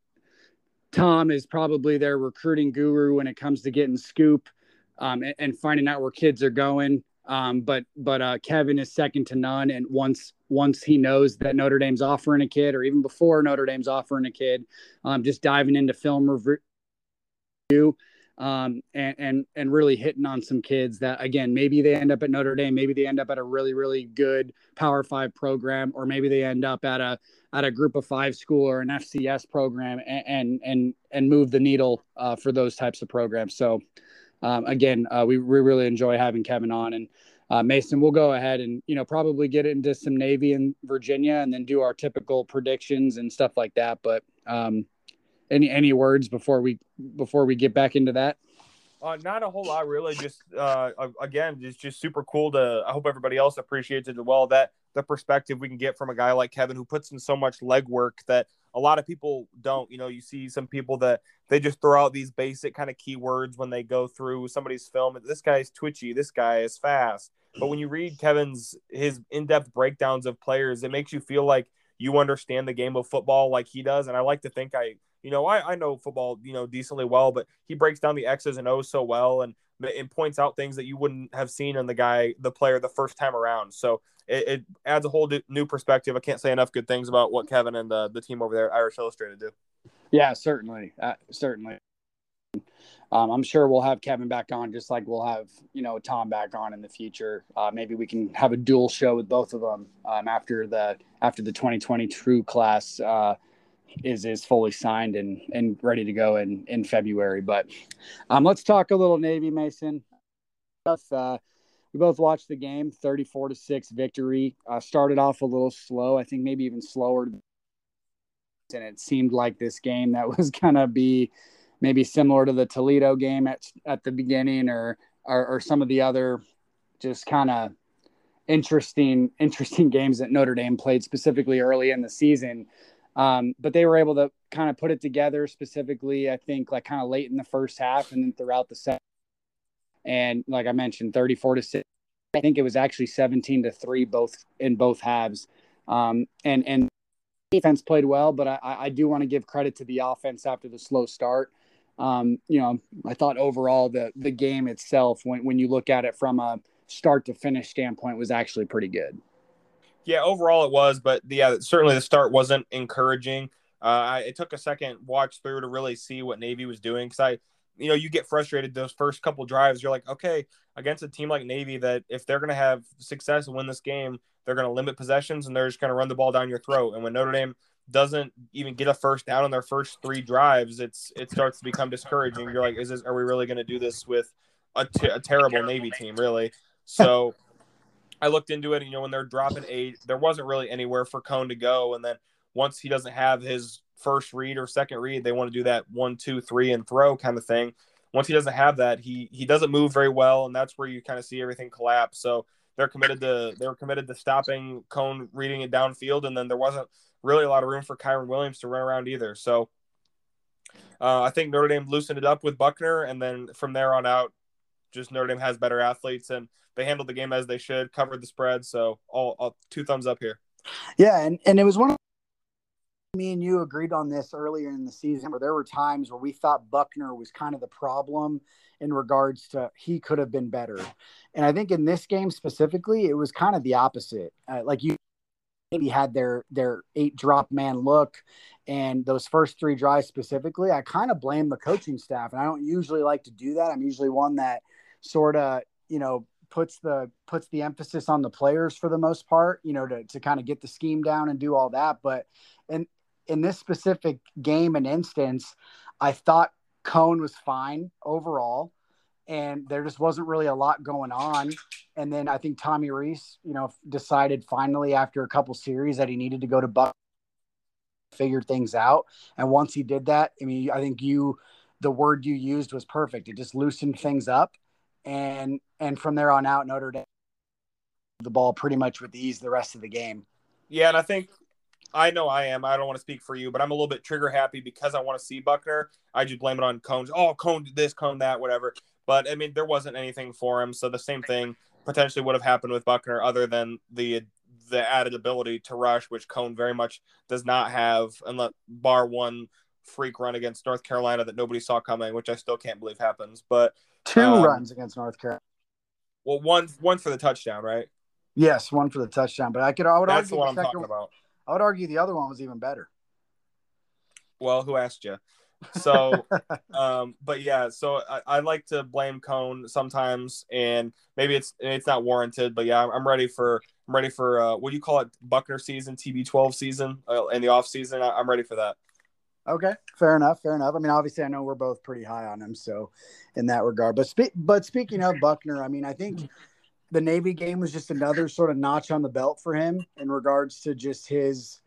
Tom is probably their recruiting guru when it comes to getting scoop um, and, and, finding out where kids are going. Um, but but uh, Kevin is second to none. And once once he knows that Notre Dame's offering a kid, or even before Notre Dame's offering a kid, um, just diving into film review um, and and and really hitting on some kids that again maybe they end up at Notre Dame, maybe they end up at a really really good Power Five program, or maybe they end up at a at a Group of Five school or an FCS program, and and and, move the needle uh, for those types of programs. So um, again, uh, we we really enjoy having Kevin on and. Uh, Mason, we'll go ahead and you know probably get into some Navy in Virginia, and then do our typical predictions and stuff like that. But um, any any words before we before we get back into that?
Uh, not a whole lot, really. Just uh, again, it's just super cool to. I hope everybody else appreciates it as well. That the perspective we can get from a guy like Kevin, who puts in so much legwork that a lot of people don't. You know, you see some people that they just throw out these basic kind of keywords when they go through somebody's film. This guy is twitchy. This guy is fast. But when you read Kevin's his in-depth breakdowns of players, it makes you feel like you understand the game of football like he does. And I like to think I, you know, I, I know football, you know, decently well, but he breaks down the X's and O's so well and and points out things that you wouldn't have seen in the guy, the player, the first time around. So it, it adds a whole new perspective. I can't say enough good things about what Kevin and the, the team over there, Irish Illustrated, do.
Yeah, certainly, uh, certainly. Um, I'm sure we'll have Kevin back on, just like we'll have you know Tom back on in the future. Uh, maybe we can have a dual show with both of them um, after the after the 2020 True class uh, is is fully signed and and ready to go in in February. But um, let's talk a little Navy Mason. Uh, we both watched the game, 34 to six victory. Uh, started off a little slow, I think maybe even slower, and it seemed like this game that was gonna be maybe similar to the Toledo game at at the beginning, or or, or some of the other just kind of interesting [LAUGHS] interesting games that Notre Dame played specifically early in the season. Um, but they were able to kind of put it together specifically, I think, like kind of late in the first half and then throughout the second. And like I mentioned, 34 to 6. I think it was actually 17 to 3 both in both halves. Um, and and defense played well, but I, I do want to give credit to the offense after the slow start. Um, you know, I thought overall the the game itself, when when you look at it from a start to finish standpoint, was actually pretty good.
Yeah, overall it was, but yeah, certainly the start wasn't encouraging. Uh, I, it took a second watch through to really see what Navy was doing because I, you know, you get frustrated those first couple drives. You're like, okay, against a team like Navy, that if they're going to have success and win this game, they're going to limit possessions and they're just going to run the ball down your throat. And when Notre Dame doesn't even get a first down on their first three drives, it's it starts to become discouraging. You're like, is this? Are we really going to do this with a, t- a terrible Navy team? Really? So. [LAUGHS] I looked into it, and, you know, when they're dropping eight, there wasn't really anywhere for Coan to go. And then once he doesn't have his first read or second read, they want to do that one, two, three, and throw kind of thing. Once he doesn't have that, he he doesn't move very well, and that's where you kind of see everything collapse. So they're committed to they were committed to stopping Coan reading it downfield, and then there wasn't really a lot of room for Kyren Williams to run around either. So uh, I think Notre Dame loosened it up with Buchner, and then from there on out, just Notre Dame has better athletes and they handled the game as they should, covered the spread. So all, all two thumbs up here.
Yeah, and, and it was one of me and you agreed on this earlier in the season where there were times where we thought Buchner was kind of the problem in regards to he could have been better. And I think in this game specifically, it was kind of the opposite. Uh, like you maybe had their their eight drop man look and those first three drives specifically, I kind of blame the coaching staff. And I don't usually like to do that. I'm usually one that sort of, you know, puts the puts the emphasis on the players for the most part, you know, to, to kind of get the scheme down and do all that. But in in this specific game and instance, I thought Coan was fine overall. And there just wasn't really a lot going on. And then I think Tommy Rees, you know, decided finally after a couple series that he needed to go to Buck, figure things out. And once he did that, I mean, I think you, the word you used was perfect. It just loosened things up and and from there on out, Notre Dame the ball pretty much with ease the rest of the game.
Yeah, and I think I know I am. I don't want to speak for you, but I'm a little bit trigger happy because I want to see Buchner. I just blame it on Cones. Oh, Coan this, Coan that, whatever. But I mean, there wasn't anything for him, so the same thing potentially would have happened with Buchner, other than the the added ability to rush, which Coan very much does not have, unless bar one freak run against North Carolina that nobody saw coming, which I still can't believe happens. But
two um, runs against North Carolina.
Well, one one for the touchdown, right?
Yes, one for the touchdown. But I could I would
That's
argue
the one
the
I'm talking about.
I would argue the other one was even better.
Well, who asked you? So, um, but yeah, so I, I, like to blame Coan sometimes, and maybe it's it's not warranted, but yeah, I'm, I'm ready for I'm ready for uh, what do you call it, Buchner season, TB12 season, uh, in the off season. I, I'm ready for that.
Okay, fair enough, fair enough. I mean, obviously, I know we're both pretty high on him, so in that regard. But spe- but speaking of Buchner, I mean, I think the Navy game was just another sort of notch on the belt for him in regards to just his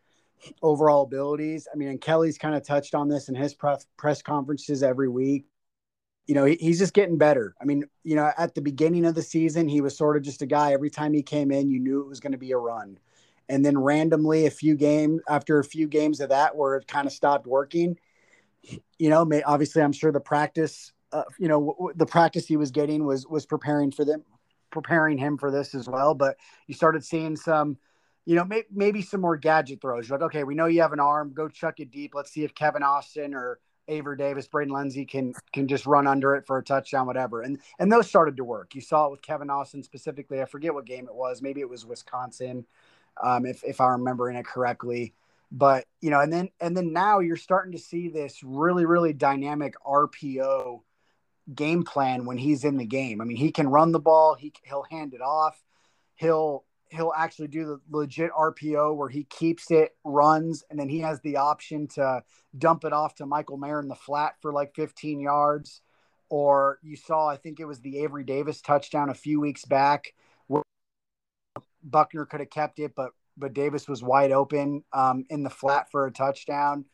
overall abilities. I mean, and Kelly's kind of touched on this in his press press conferences every week. You know, he, he's just getting better. I mean, you know, at the beginning of the season, he was sort of just a guy. Every time he came in, you knew it was going to be a run and then randomly a few games after a few games of that where it kind of stopped working. You know, may, obviously, I'm sure the practice, uh, you know, w- w- the practice he was getting was was preparing for them, preparing him for this as well. But you started seeing some, you know, may, maybe some more gadget throws. Like, okay, we know you have an arm, go chuck it deep. Let's see if Kevin Austin or Avery Davis, Braden Lenzy can can just run under it for a touchdown, whatever. And and those started to work. You saw it with Kevin Austin specifically. I forget what game it was. Maybe it was Wisconsin, um, if if I'm remembering it correctly. But you know, and then and then now you're starting to see this really really dynamic RPO game plan when he's in the game. I mean, he can run the ball. He he'll hand it off. He'll he'll actually do the legit RPO where he keeps it, runs, and then he has the option to dump it off to Michael Mayer in the flat for like 15 yards. Or you saw, I think it was the Avery Davis touchdown a few weeks back where Buchner could have kept it, but but Davis was wide open um, in the flat for a touchdown.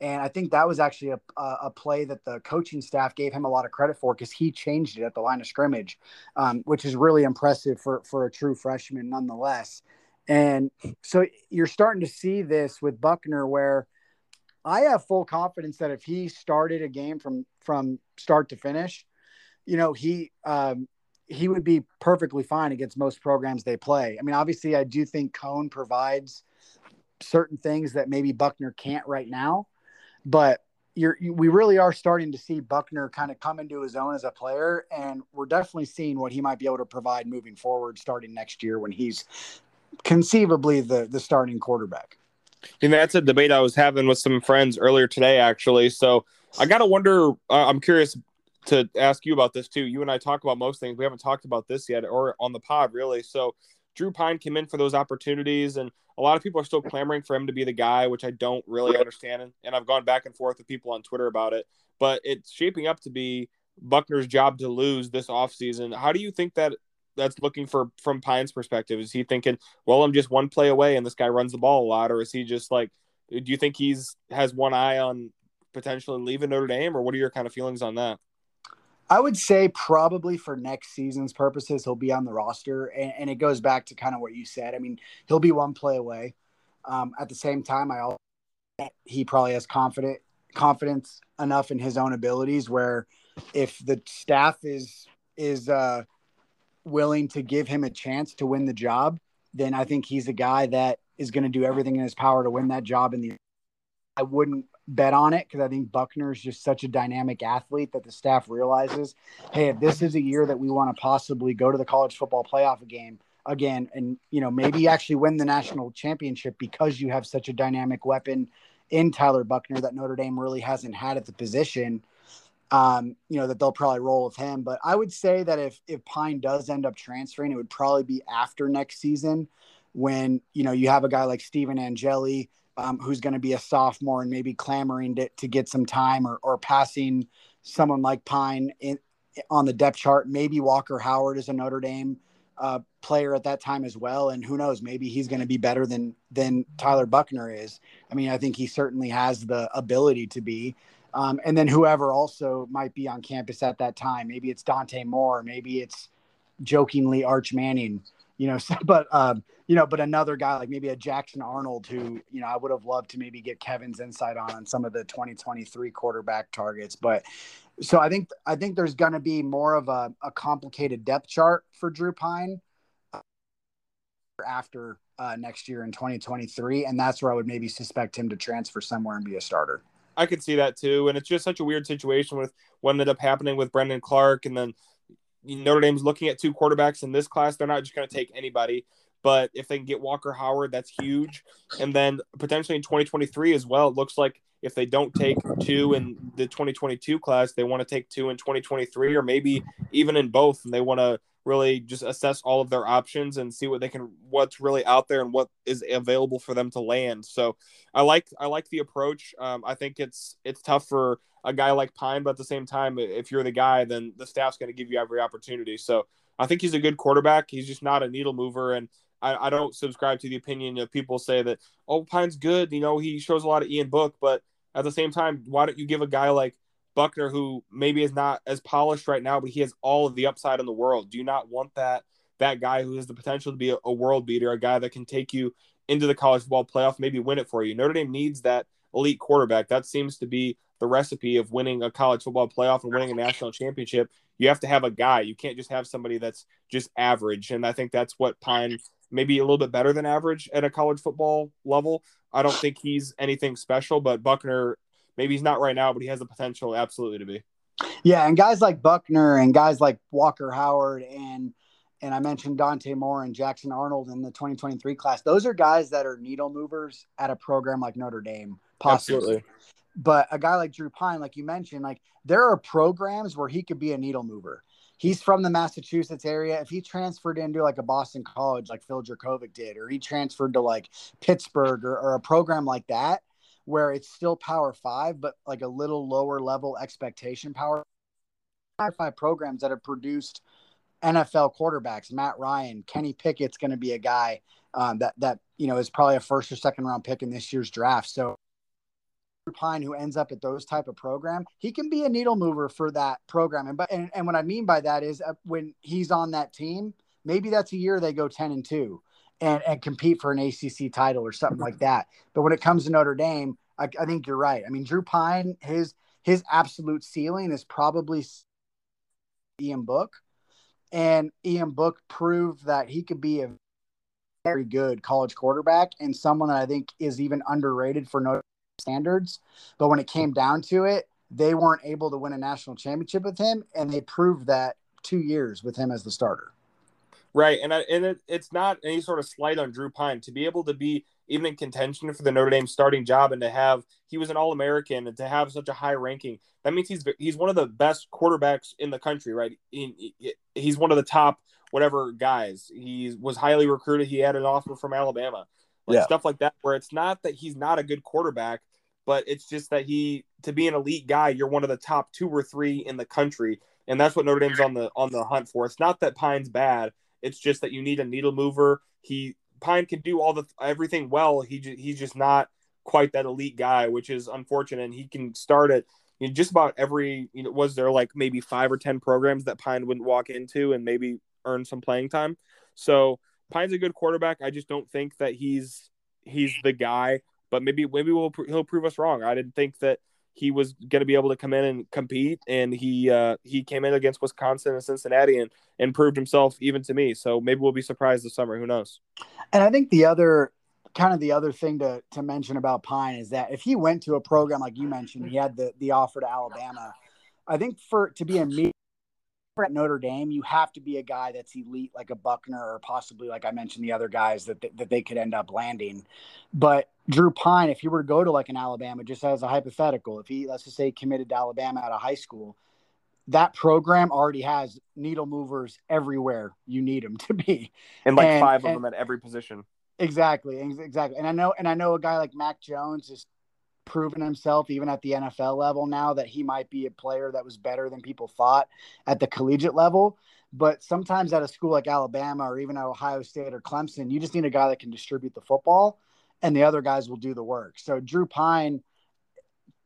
And I think that was actually a, a play that the coaching staff gave him a lot of credit for because he changed it at the line of scrimmage, um, which is really impressive for, for a true freshman nonetheless. And so you're starting to see this with Buchner where I have full confidence that if he started a game from from start to finish, you know, he um, he would be perfectly fine against most programs they play. I mean, obviously I do think Coan provides certain things that maybe Buchner can't right now but you're we really are starting to see Buchner kind of come into his own as a player, and we're definitely seeing what he might be able to provide moving forward, starting next year when he's conceivably the the starting quarterback.
And that's a debate I was having with some friends earlier today, actually. So I got to wonder. Uh, I'm curious to ask you about this too. You and I talk about most things. We haven't talked about this yet, or on the pod, really. So Drew Pyne came in for those opportunities, and a lot of people are still clamoring for him to be the guy, which I don't really understand. And, I've gone back and forth with people on Twitter about it, but it's shaping up to be Buchner's job to lose this offseason. How do you think that that's looking for from Pyne's perspective? Is he thinking, well, I'm just one play away and this guy runs the ball a lot, or is he just like, do you think he's has one eye on potentially leaving Notre Dame, or what are your kind of feelings on that?
I would say probably for next season's purposes, he'll be on the roster, and, and it goes back to kind of what you said. I mean, he'll be one play away. Um, at the same time, I also he probably has confident confidence enough in his own abilities where if the staff is is uh, willing to give him a chance to win the job, then I think he's a guy that is going to do everything in his power to win that job. In the I wouldn't bet on it because I think Buchner is just such a dynamic athlete that the staff realizes, hey, if this is a year that we want to possibly go to the college football playoff game again, and you know maybe actually win the national championship because you have such a dynamic weapon in Tyler Buchner that Notre Dame really hasn't had at the position. Um, you know that they'll probably roll with him, but I would say that if if Pyne does end up transferring, it would probably be after next season when you know you have a guy like Stephen Angeli um, who's going to be a sophomore and maybe clamoring to, to get some time or, or passing someone like Pyne in, on the depth chart. Maybe Walker Howard is a Notre Dame uh, player at that time as well. And who knows, maybe he's going to be better than, than Tyler Buchner is. I mean, I think he certainly has the ability to be. Um, and then whoever also might be on campus at that time, maybe it's Dante Moore, maybe it's jokingly Arch Manning you know, [LAUGHS] but um, you know, but another guy like maybe a Jackson Arnold, who you know I would have loved to maybe get Kevin's insight on on some of the 2023 quarterback targets. But so I think I think there's going to be more of a, a, complicated depth chart for Drew Pyne uh, after uh, next year in 2023, and that's where I would maybe suspect him to transfer somewhere and be a starter.
I could see that too, and it's just such a weird situation with what ended up happening with Brendon Clark, and then Notre Dame's looking at two quarterbacks in this class. They're not just going to take anybody, but if they can get Walker Howard, that's huge. And then potentially in 2023 as well, it looks like if they don't take two in the 2022 class, they want to take two in 2023 or maybe even in both. And they want to really just assess all of their options and see what they can what's really out there and what is available for them to land so i like i like the approach um, i think it's it's tough for a guy like Pyne, but at the same time, if you're the guy, then the staff's going to give you every opportunity. So I think he's a good quarterback. He's just not a needle mover, and I, I don't subscribe to the opinion of people say that oh Pyne's good. You know, he shows a lot of Ian Book, but at the same time, why don't you give a guy like Buchner, who maybe is not as polished right now, but he has all of the upside in the world? Do you not want that that guy who has the potential to be a, world beater, a guy that can take you into the college football playoff, maybe win it for you. Notre Dame needs that elite quarterback. That seems to be the recipe of winning a college football playoff and winning a national championship. You have to have a guy. You can't just have somebody that's just average. And I think that's what Pyne maybe a little bit better than average at a college football level. I don't think he's anything special, but Buchner, maybe he's not right now, but he has the potential absolutely to be.
Yeah, and guys like Buchner and guys like Walker Howard and and I mentioned Dante Moore and Jackson Arnold in the 2023 class. Those are guys that are needle movers at a program like Notre Dame, possibly. Absolutely. But a guy like Drew Pyne, like you mentioned, like there are programs where he could be a needle mover. He's from the Massachusetts area. If he transferred into like a Boston college, like Phil Jurkovec did, or he transferred to like Pittsburgh or, or a program like that, where it's still Power Five, but like a little lower level expectation power Power Five programs that have produced NFL quarterbacks. Matt Ryan, Kenny Pickett's going to be a guy um, that that you know is probably a first or second round pick in this year's draft. So Pyne, who ends up at those type of program, he can be a needle mover for that program. And but and, and what I mean by that is uh, when he's on that team, maybe that's a year they go ten and two and, and compete for an ACC title or something like that. But when it comes to Notre Dame, I, I think you're right. I mean, Drew Pyne, his his absolute ceiling is probably Ian Book, and Ian Book proved that he could be a very good college quarterback and someone that I think is even underrated for Notre standards. But when it came down to it, they weren't able to win a national championship with him, and they proved that two years with him as the starter.
Right, and I, and it, it's not any sort of slight on Drew Pyne to be able to be even in contention for the Notre Dame starting job and to have he was an All American and to have such a high ranking. That means he's he's one of the best quarterbacks in the country, right? He, he's one of the top whatever guys. He was highly recruited. He had an offer from Alabama, like yeah. stuff like that. Where it's not that he's not a good quarterback, but it's just that he to be an elite guy, you're one of the top two or three in the country, and that's what Notre Dame's on the on the hunt for. It's not that Pyne's bad it's just that you need a needle mover. He Pyne can do all the everything well. He he's just not quite that elite guy, which is unfortunate. And he can start at you know, just about every. You know, was there like maybe five or ten programs that Pyne wouldn't walk into and maybe earn some playing time. So Pyne's a good quarterback. I just don't think that he's he's the guy. But maybe maybe we'll he'll prove us wrong. I didn't think that he was going to be able to come in and compete, and he uh, he came in against Wisconsin and Cincinnati and and proved himself even to me. So maybe we'll be surprised this summer. Who knows?
And I think the other kind of the other thing to to mention about Pyne is that if he went to a program like you mentioned, he had the the offer to Alabama. I think for to be a at Notre Dame, you have to be a guy that's elite, like a Buchner, or possibly, like I mentioned, the other guys that that they could end up landing. But Drew Pyne, if he were to go to like an Alabama, just as a hypothetical, if he let's just say committed to Alabama out of high school, that program already has needle movers everywhere you need them to be,
and like and, five of and, them at every position.
Exactly, exactly. And I know, and I know a guy like Mac Jones is proven himself even at the NFL level now that he might be a player that was better than people thought at the collegiate level. But sometimes at a school like Alabama or even at Ohio State or Clemson, you just need a guy that can distribute the football and the other guys will do the work. So Drew Pyne,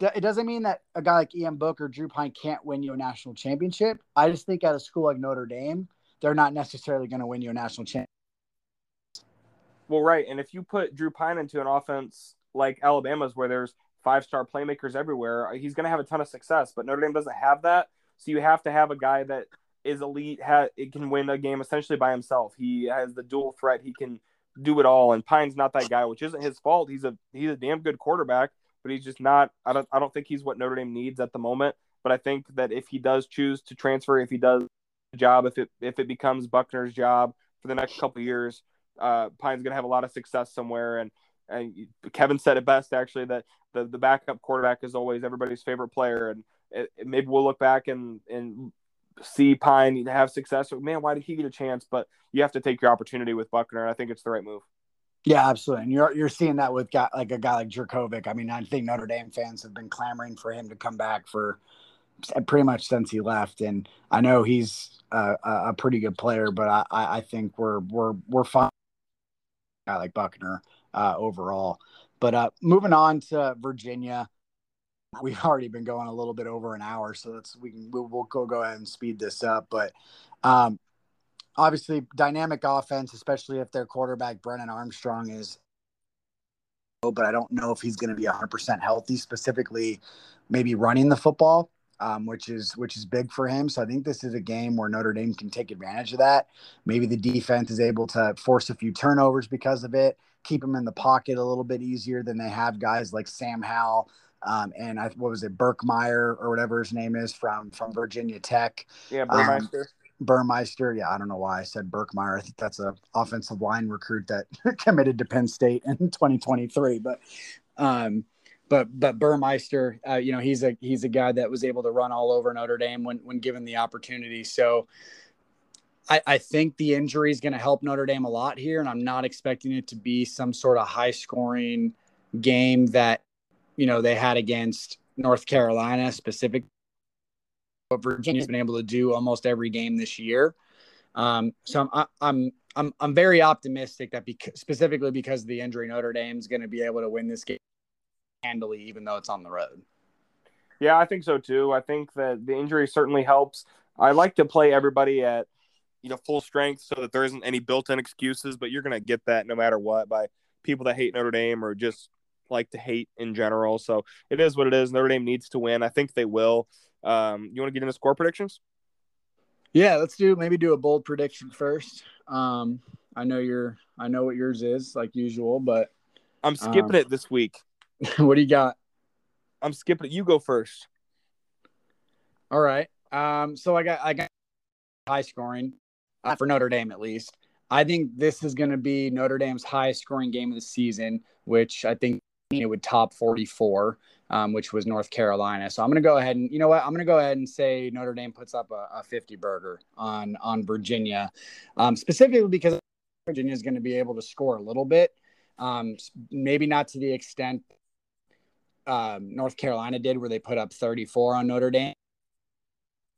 it doesn't mean that a guy like Ian Book or Drew Pyne can't win you a national championship. I just think at a school like Notre Dame, they're not necessarily going to win you a national championship.
Well, right. And if you put Drew Pyne into an offense like Alabama's where there's five star playmakers everywhere, he's going to have a ton of success. But Notre Dame doesn't have that, so you have to have a guy that is elite. Ha- it can win a game essentially by himself. He has the dual threat. He can do it all. And Pyne's not that guy, which isn't his fault. He's a he's a damn good quarterback, but he's just not. I don't I don't think he's what Notre Dame needs at the moment. But I think that if he does choose to transfer, if he does job, if it if it becomes Buchner's job for the next couple years, uh, Pyne's going to have a lot of success somewhere. And and Kevin said it best actually that the, the backup quarterback is always everybody's favorite player, and it, it, maybe we'll look back and and see Pyne have success. Man, why did he get a chance? But you have to take your opportunity with Buchner, and I think it's the right move.
Yeah, absolutely. And you're you're seeing that with guy, like a guy like Jurkovec. I mean, I think Notre Dame fans have been clamoring for him to come back for pretty much since he left. And I know he's a, a pretty good player, but I, I think we're we're we're fine. Guy like Buchner uh, overall. But uh, moving on to Virginia, we've already been going a little bit over an hour, so let's we can we'll, we'll go go ahead and speed this up. But um, obviously, dynamic offense, especially if their quarterback Brennan Armstrong is but I don't know if he's going to be 100% healthy, specifically maybe running the football, um, which is which is big for him. So I think this is a game where Notre Dame can take advantage of that. Maybe the defense is able to force a few turnovers because of it, keep them in the pocket a little bit easier than they have guys like Sam Howell. Um, and I, what was it, Burkmeyer or whatever his name is from from Virginia Tech.
Yeah, Burmeister.
Um, Burmeister. Yeah, I don't know why I said Burkmeyer. I think that's a offensive line recruit that [LAUGHS] committed to Penn State in [LAUGHS] 2023. But um, but but Burmeister, uh, you know, he's a he's a guy that was able to run all over Notre Dame when when given the opportunity. So I, I think the injury is going to help Notre Dame a lot here, and I'm not expecting it to be some sort of high scoring game that you know they had against North Carolina specific what Virginia's been able to do almost every game this year. Um, so I'm, I'm, I'm, I'm very optimistic that specifically because of the injury, Notre Dame's going to be able to win this game handily, even though it's on the road.
Yeah, I think so too. I think that the injury certainly helps. I like to play everybody at you know full strength so that there isn't any built-in excuses, but you're going to get that no matter what by people that hate Notre Dame or just like to hate in general. So it is what it is. Notre Dame needs to win. I think they will. Um, you want to get into score predictions?
Yeah, let's do maybe do a bold prediction first. Um, I know your I know what yours is like usual, but
I'm skipping um, it this week. [LAUGHS]
what do you got?
I'm skipping it. You go first.
All right. Um, so I got I got high scoring uh, for Notre Dame at least. I think this is going to be Notre Dame's highest scoring game of the season, which I think it would top 44 um, which was North Carolina. So I'm going to go ahead and you know what I'm going to go ahead and say Notre Dame puts up a, a 50 burger on on Virginia, um, specifically because Virginia is going to be able to score a little bit, um, maybe not to the extent um, North Carolina did, where they put up 34 on Notre Dame.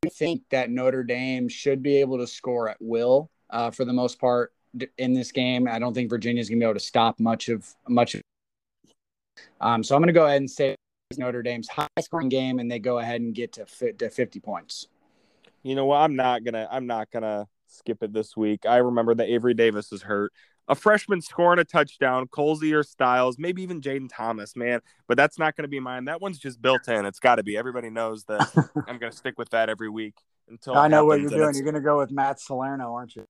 I think that Notre Dame should be able to score at will uh, for the most part in this game. I don't think Virginia is going to be able to stop much of much of um, so I'm going to go ahead and say Notre Dame's high scoring game, and they go ahead and get to, fit, to 50 points.
You know what? I'm not gonna. I'm not gonna skip it this week. I remember that Avery Davis is hurt. A freshman scoring a touchdown, Colzie or Styles, maybe even Jayden Thomas, man. But that's not going to be mine. That one's just built in. It's got to be. Everybody knows that [LAUGHS] I'm going to stick with that every week until
I know what you're doing. You're going to go with Matt Salerno, aren't you?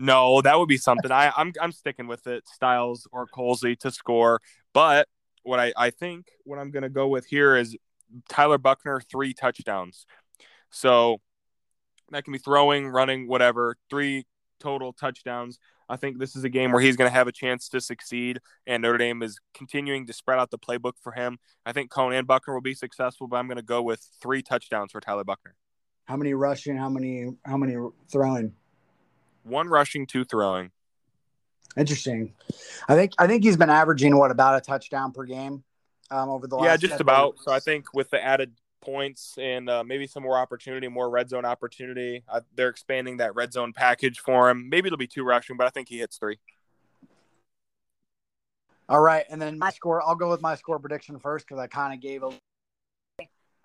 No, that would be something. I, I'm I'm sticking with it. Styles or Colzie to score, but what I, I think what I'm going to go with here is Tyler Buchner three touchdowns. So that can be throwing, running, whatever, three total touchdowns. I think this is a game where he's going to have a chance to succeed, and Notre Dame is continuing to spread out the playbook for him. I think Coan and Buchner will be successful, but I'm going to go with three touchdowns for Tyler Buchner.
How many rushing? How many? How many throwing?
One rushing, two throwing.
Interesting. I think I think he's been averaging what about a touchdown per game um, over the last.
Yeah, just about. So I think with the added points and uh, maybe some more opportunity, more red zone opportunity, uh, they're expanding that red zone package for him. Maybe it'll be two rushing, but I think he hits three.
All right, and then my score. I'll go with my score prediction first because I kind of gave a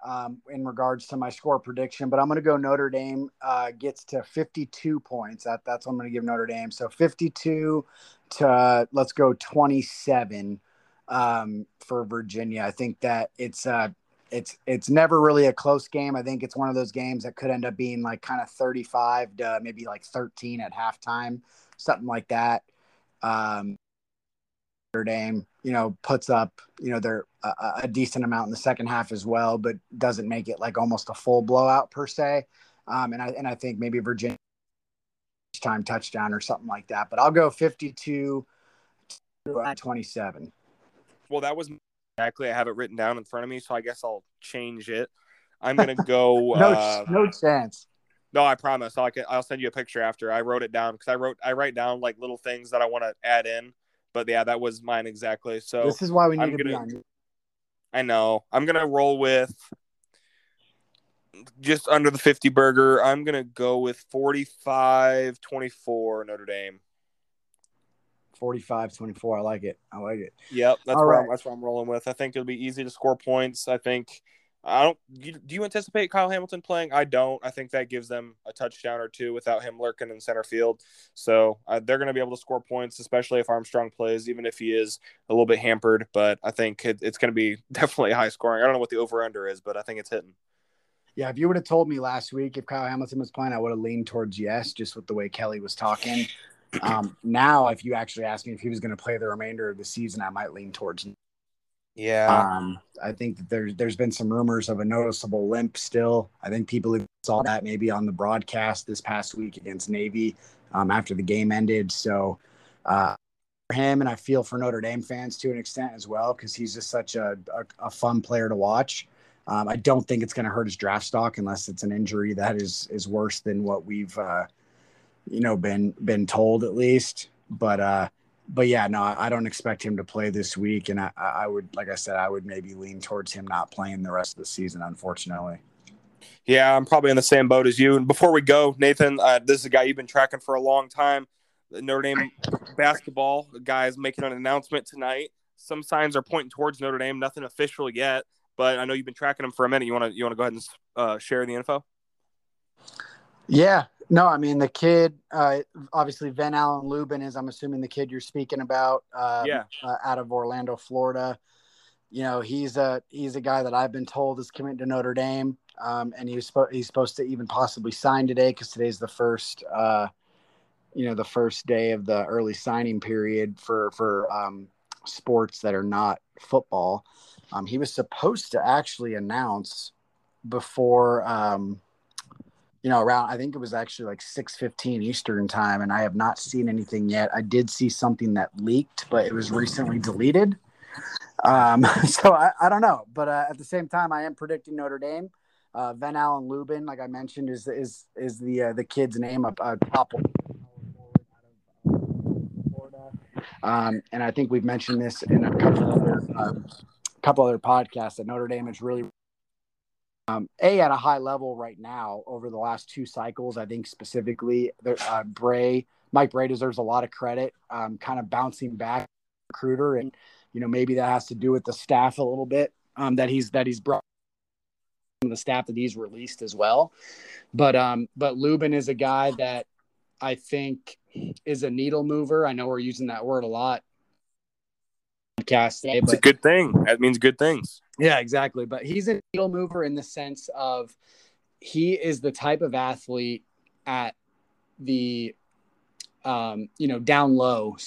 um, in regards to my score prediction, but I'm going to go Notre Dame uh, gets to 52 points. That, that's what I'm going to give Notre Dame. So 52 to uh, let's go 27 um, for Virginia. I think that it's uh, it's it's never really a close game. I think it's one of those games that could end up being like kind of 35 to maybe like 13 at halftime, something like that. Um, Notre Dame, you know, puts up, you know, they're a, a, decent amount in the second half as well, but doesn't make it like almost a full blowout per se. Um, and I and I think maybe Virginia time touchdown or something like that. But I'll go 52 to 27.
Well, that was exactly I have it written down in front of me, so I guess I'll change it. I'm gonna [LAUGHS] go.
no,
uh,
no chance.
No, I promise. I'll I'll send you a picture after. I wrote it down because I wrote I write down like little things that I want to add in but yeah, that was mine exactly. So
this is why we need
I'm
to
gonna,
be on.
I know. I'm gonna roll with just under the 50 burger. I'm gonna go with 45 24 Notre Dame.
45 24. I like it. I like it.
Yep, that's All where right. I'm, that's what I'm rolling with. I think it'll be easy to score points. I think I don't. Do you anticipate Kyle Hamilton playing? I don't. I think that gives them a touchdown or two without him lurking in center field. So uh, they're going to be able to score points, especially if Armstrong plays, even if he is a little bit hampered. But I think it, it's going to be [LAUGHS] definitely high scoring. I don't know what the over under is, but I think it's hitting.
Yeah, if you would have told me last week if Kyle Hamilton was playing, I would have leaned towards yes, just with the way Kelly was talking. Um, now, if you actually asked me if he was going to play the remainder of the season, I might lean towards
yeah.
Um, I think that there's there's been some rumors of a noticeable limp still. I think people saw that maybe on the broadcast this past week against Navy um, after the game ended. So uh, for him, and I feel for Notre Dame fans to an extent as well because he's just such a, a, a, fun player to watch. Um, I don't think it's going to hurt his draft stock unless it's an injury that is is worse than what we've uh, you know been been told at least. But uh, but yeah, no, I don't expect him to play this week, and I, I would, like I said, I would maybe lean towards him not playing the rest of the season, unfortunately.
Yeah, I'm probably in the same boat as you. And before we go, Nathan, uh, this is a guy you've been tracking for a long time. Notre Dame basketball guy is making an announcement tonight. Some signs are pointing towards Notre Dame. Nothing official yet, but I know you've been tracking him for a minute. You want to you want to go ahead and uh, share the info?
Yeah, no, I mean the kid. Uh, obviously, Ven-Allen Lubin is. I'm assuming the kid you're speaking about. Um,
yeah.
Uh, out of Orlando, Florida. You know, he's a he's a guy that I've been told is committing to Notre Dame, um, and he's spo- he's supposed to even possibly sign today because today's the first. Uh, you know, the first day of the early signing period for for um, sports that are not football. Um, he was supposed to actually announce before. You know, around I think it was actually like six fifteen Eastern time, and I have not seen anything yet. I did see something that leaked, but it was recently deleted. Um, [LAUGHS] so I, I don't know, but uh, at the same time, I am predicting Notre Dame. Uh, Ven-Allen Lubin, like I mentioned, is is is the uh, the kid's name up uh, top Um, and I think we've mentioned this in a couple other um, couple other podcasts that Notre Dame is really um, a at a high level right now over the last two cycles. I think specifically, uh, Brey, Mike Brey deserves a lot of credit, um, kind of bouncing back recruiter, and you know maybe that has to do with the staff a little bit um, that he's that he's brought the staff that he's released as well. But um, but Lubin is a guy that I think is a needle mover. I know we're using that word a lot. Podcast,
it's a good thing. That means good things.
Yeah, exactly. But he's a needle mover in the sense of he is the type of athlete at the um, you know down low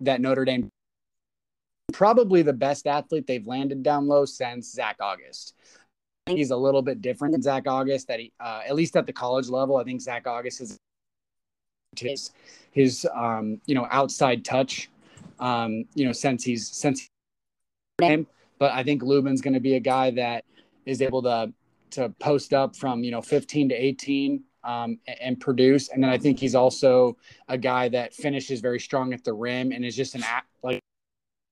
that Notre Dame probably the best athlete they've landed down low since Zach Auguste. He's a little bit different than Zach Auguste. That he, uh, at least at the college level, I think Zach Auguste is his his um, you know outside touch. Um, you know, since he's since him but I think Lubin's going to be a guy that is able to to post up from you know 15 to 18 um, and, produce. And then I think he's also a guy that finishes very strong at the rim and is just an like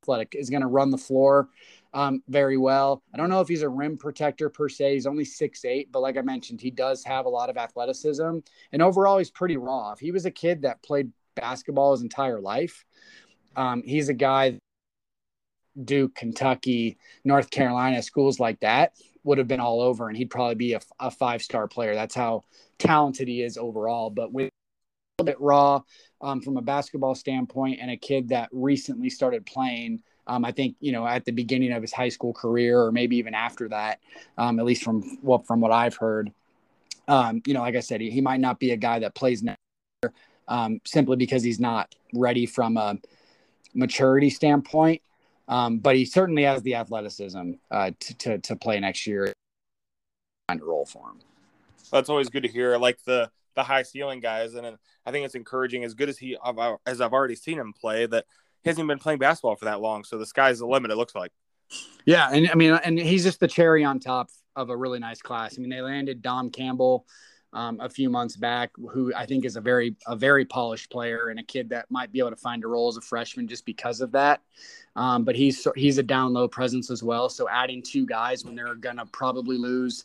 athletic is going to run the floor um, very well. I don't know if he's a rim protector per se. He's only six eight, but like I mentioned, he does have a lot of athleticism. And overall, he's pretty raw. If he was a kid that played basketball his entire life, um, he's a guy Duke, Kentucky, North Carolina, schools like that would have been all over, and he'd probably be a, a five star player. That's how talented he is overall. But with a little bit raw um, from a basketball standpoint, and a kid that recently started playing. Um, I think you know at the beginning of his high school career, or maybe even after that, um, at least from well, from what I've heard. Um, you know, like I said, he, he, might not be a guy that plays now, um, simply because he's not ready from a maturity standpoint. Um, but he certainly has the athleticism uh, to, to, to play next year. Find a role for him.
That's always good to hear. I Like the the high ceiling guys, and I think it's encouraging. As good as he as I've already seen him play, that he hasn't been playing basketball for that long. So the sky's the limit. It looks like.
Yeah, and I mean, and he's just the cherry on top of a really nice class. I mean, they landed Dom Campbell um, a few months back, who I think is a very a very polished player and a kid that might be able to find a role as a freshman just because of that. Um, but he's he's a down low presence as well. So adding two guys when they're gonna probably lose.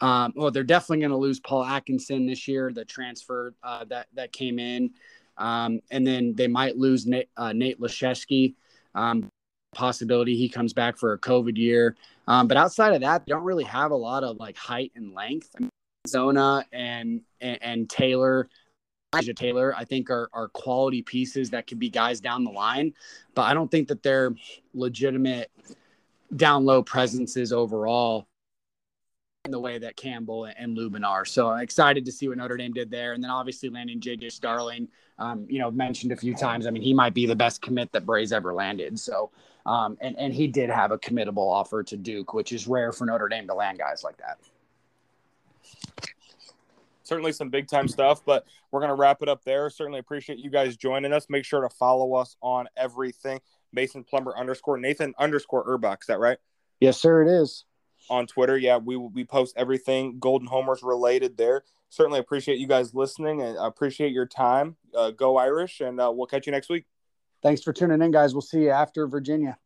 Um, well, they're definitely going to lose Paul Atkinson this year, the transfer uh, that that came in, um, and then they might lose Nate, uh, Nate Laszewski. Um, possibility he comes back for a COVID year. Um, but outside of that, they don't really have a lot of like height and length. I mean, Zona and, and, and Taylor, Elijah Taylor, I think are, are quality pieces that could be guys down the line, but I don't think that they're legitimate down low presences overall in the way that Campbell and Lubin are. So I'm excited to see what Notre Dame did there. And then obviously landing JJ Starling, um, you know, mentioned a few times. I mean, he might be the best commit that Brey's ever landed. So, um, and, and he did have a committable offer to Duke, which is rare for Notre Dame to land guys like that
certainly some big time stuff, but we're going to wrap it up there. Certainly appreciate you guys joining us. Make sure to follow us on everything. Mason Plummer underscore Nathan underscore Urbach. Is that right?
Yes, sir. It is
on Twitter. Yeah, we we post everything Golden Domers related there. Certainly appreciate you guys listening and appreciate your time. Uh, go Irish, and uh, we'll catch you next week.
Thanks for tuning in, guys. We'll see you after Virginia.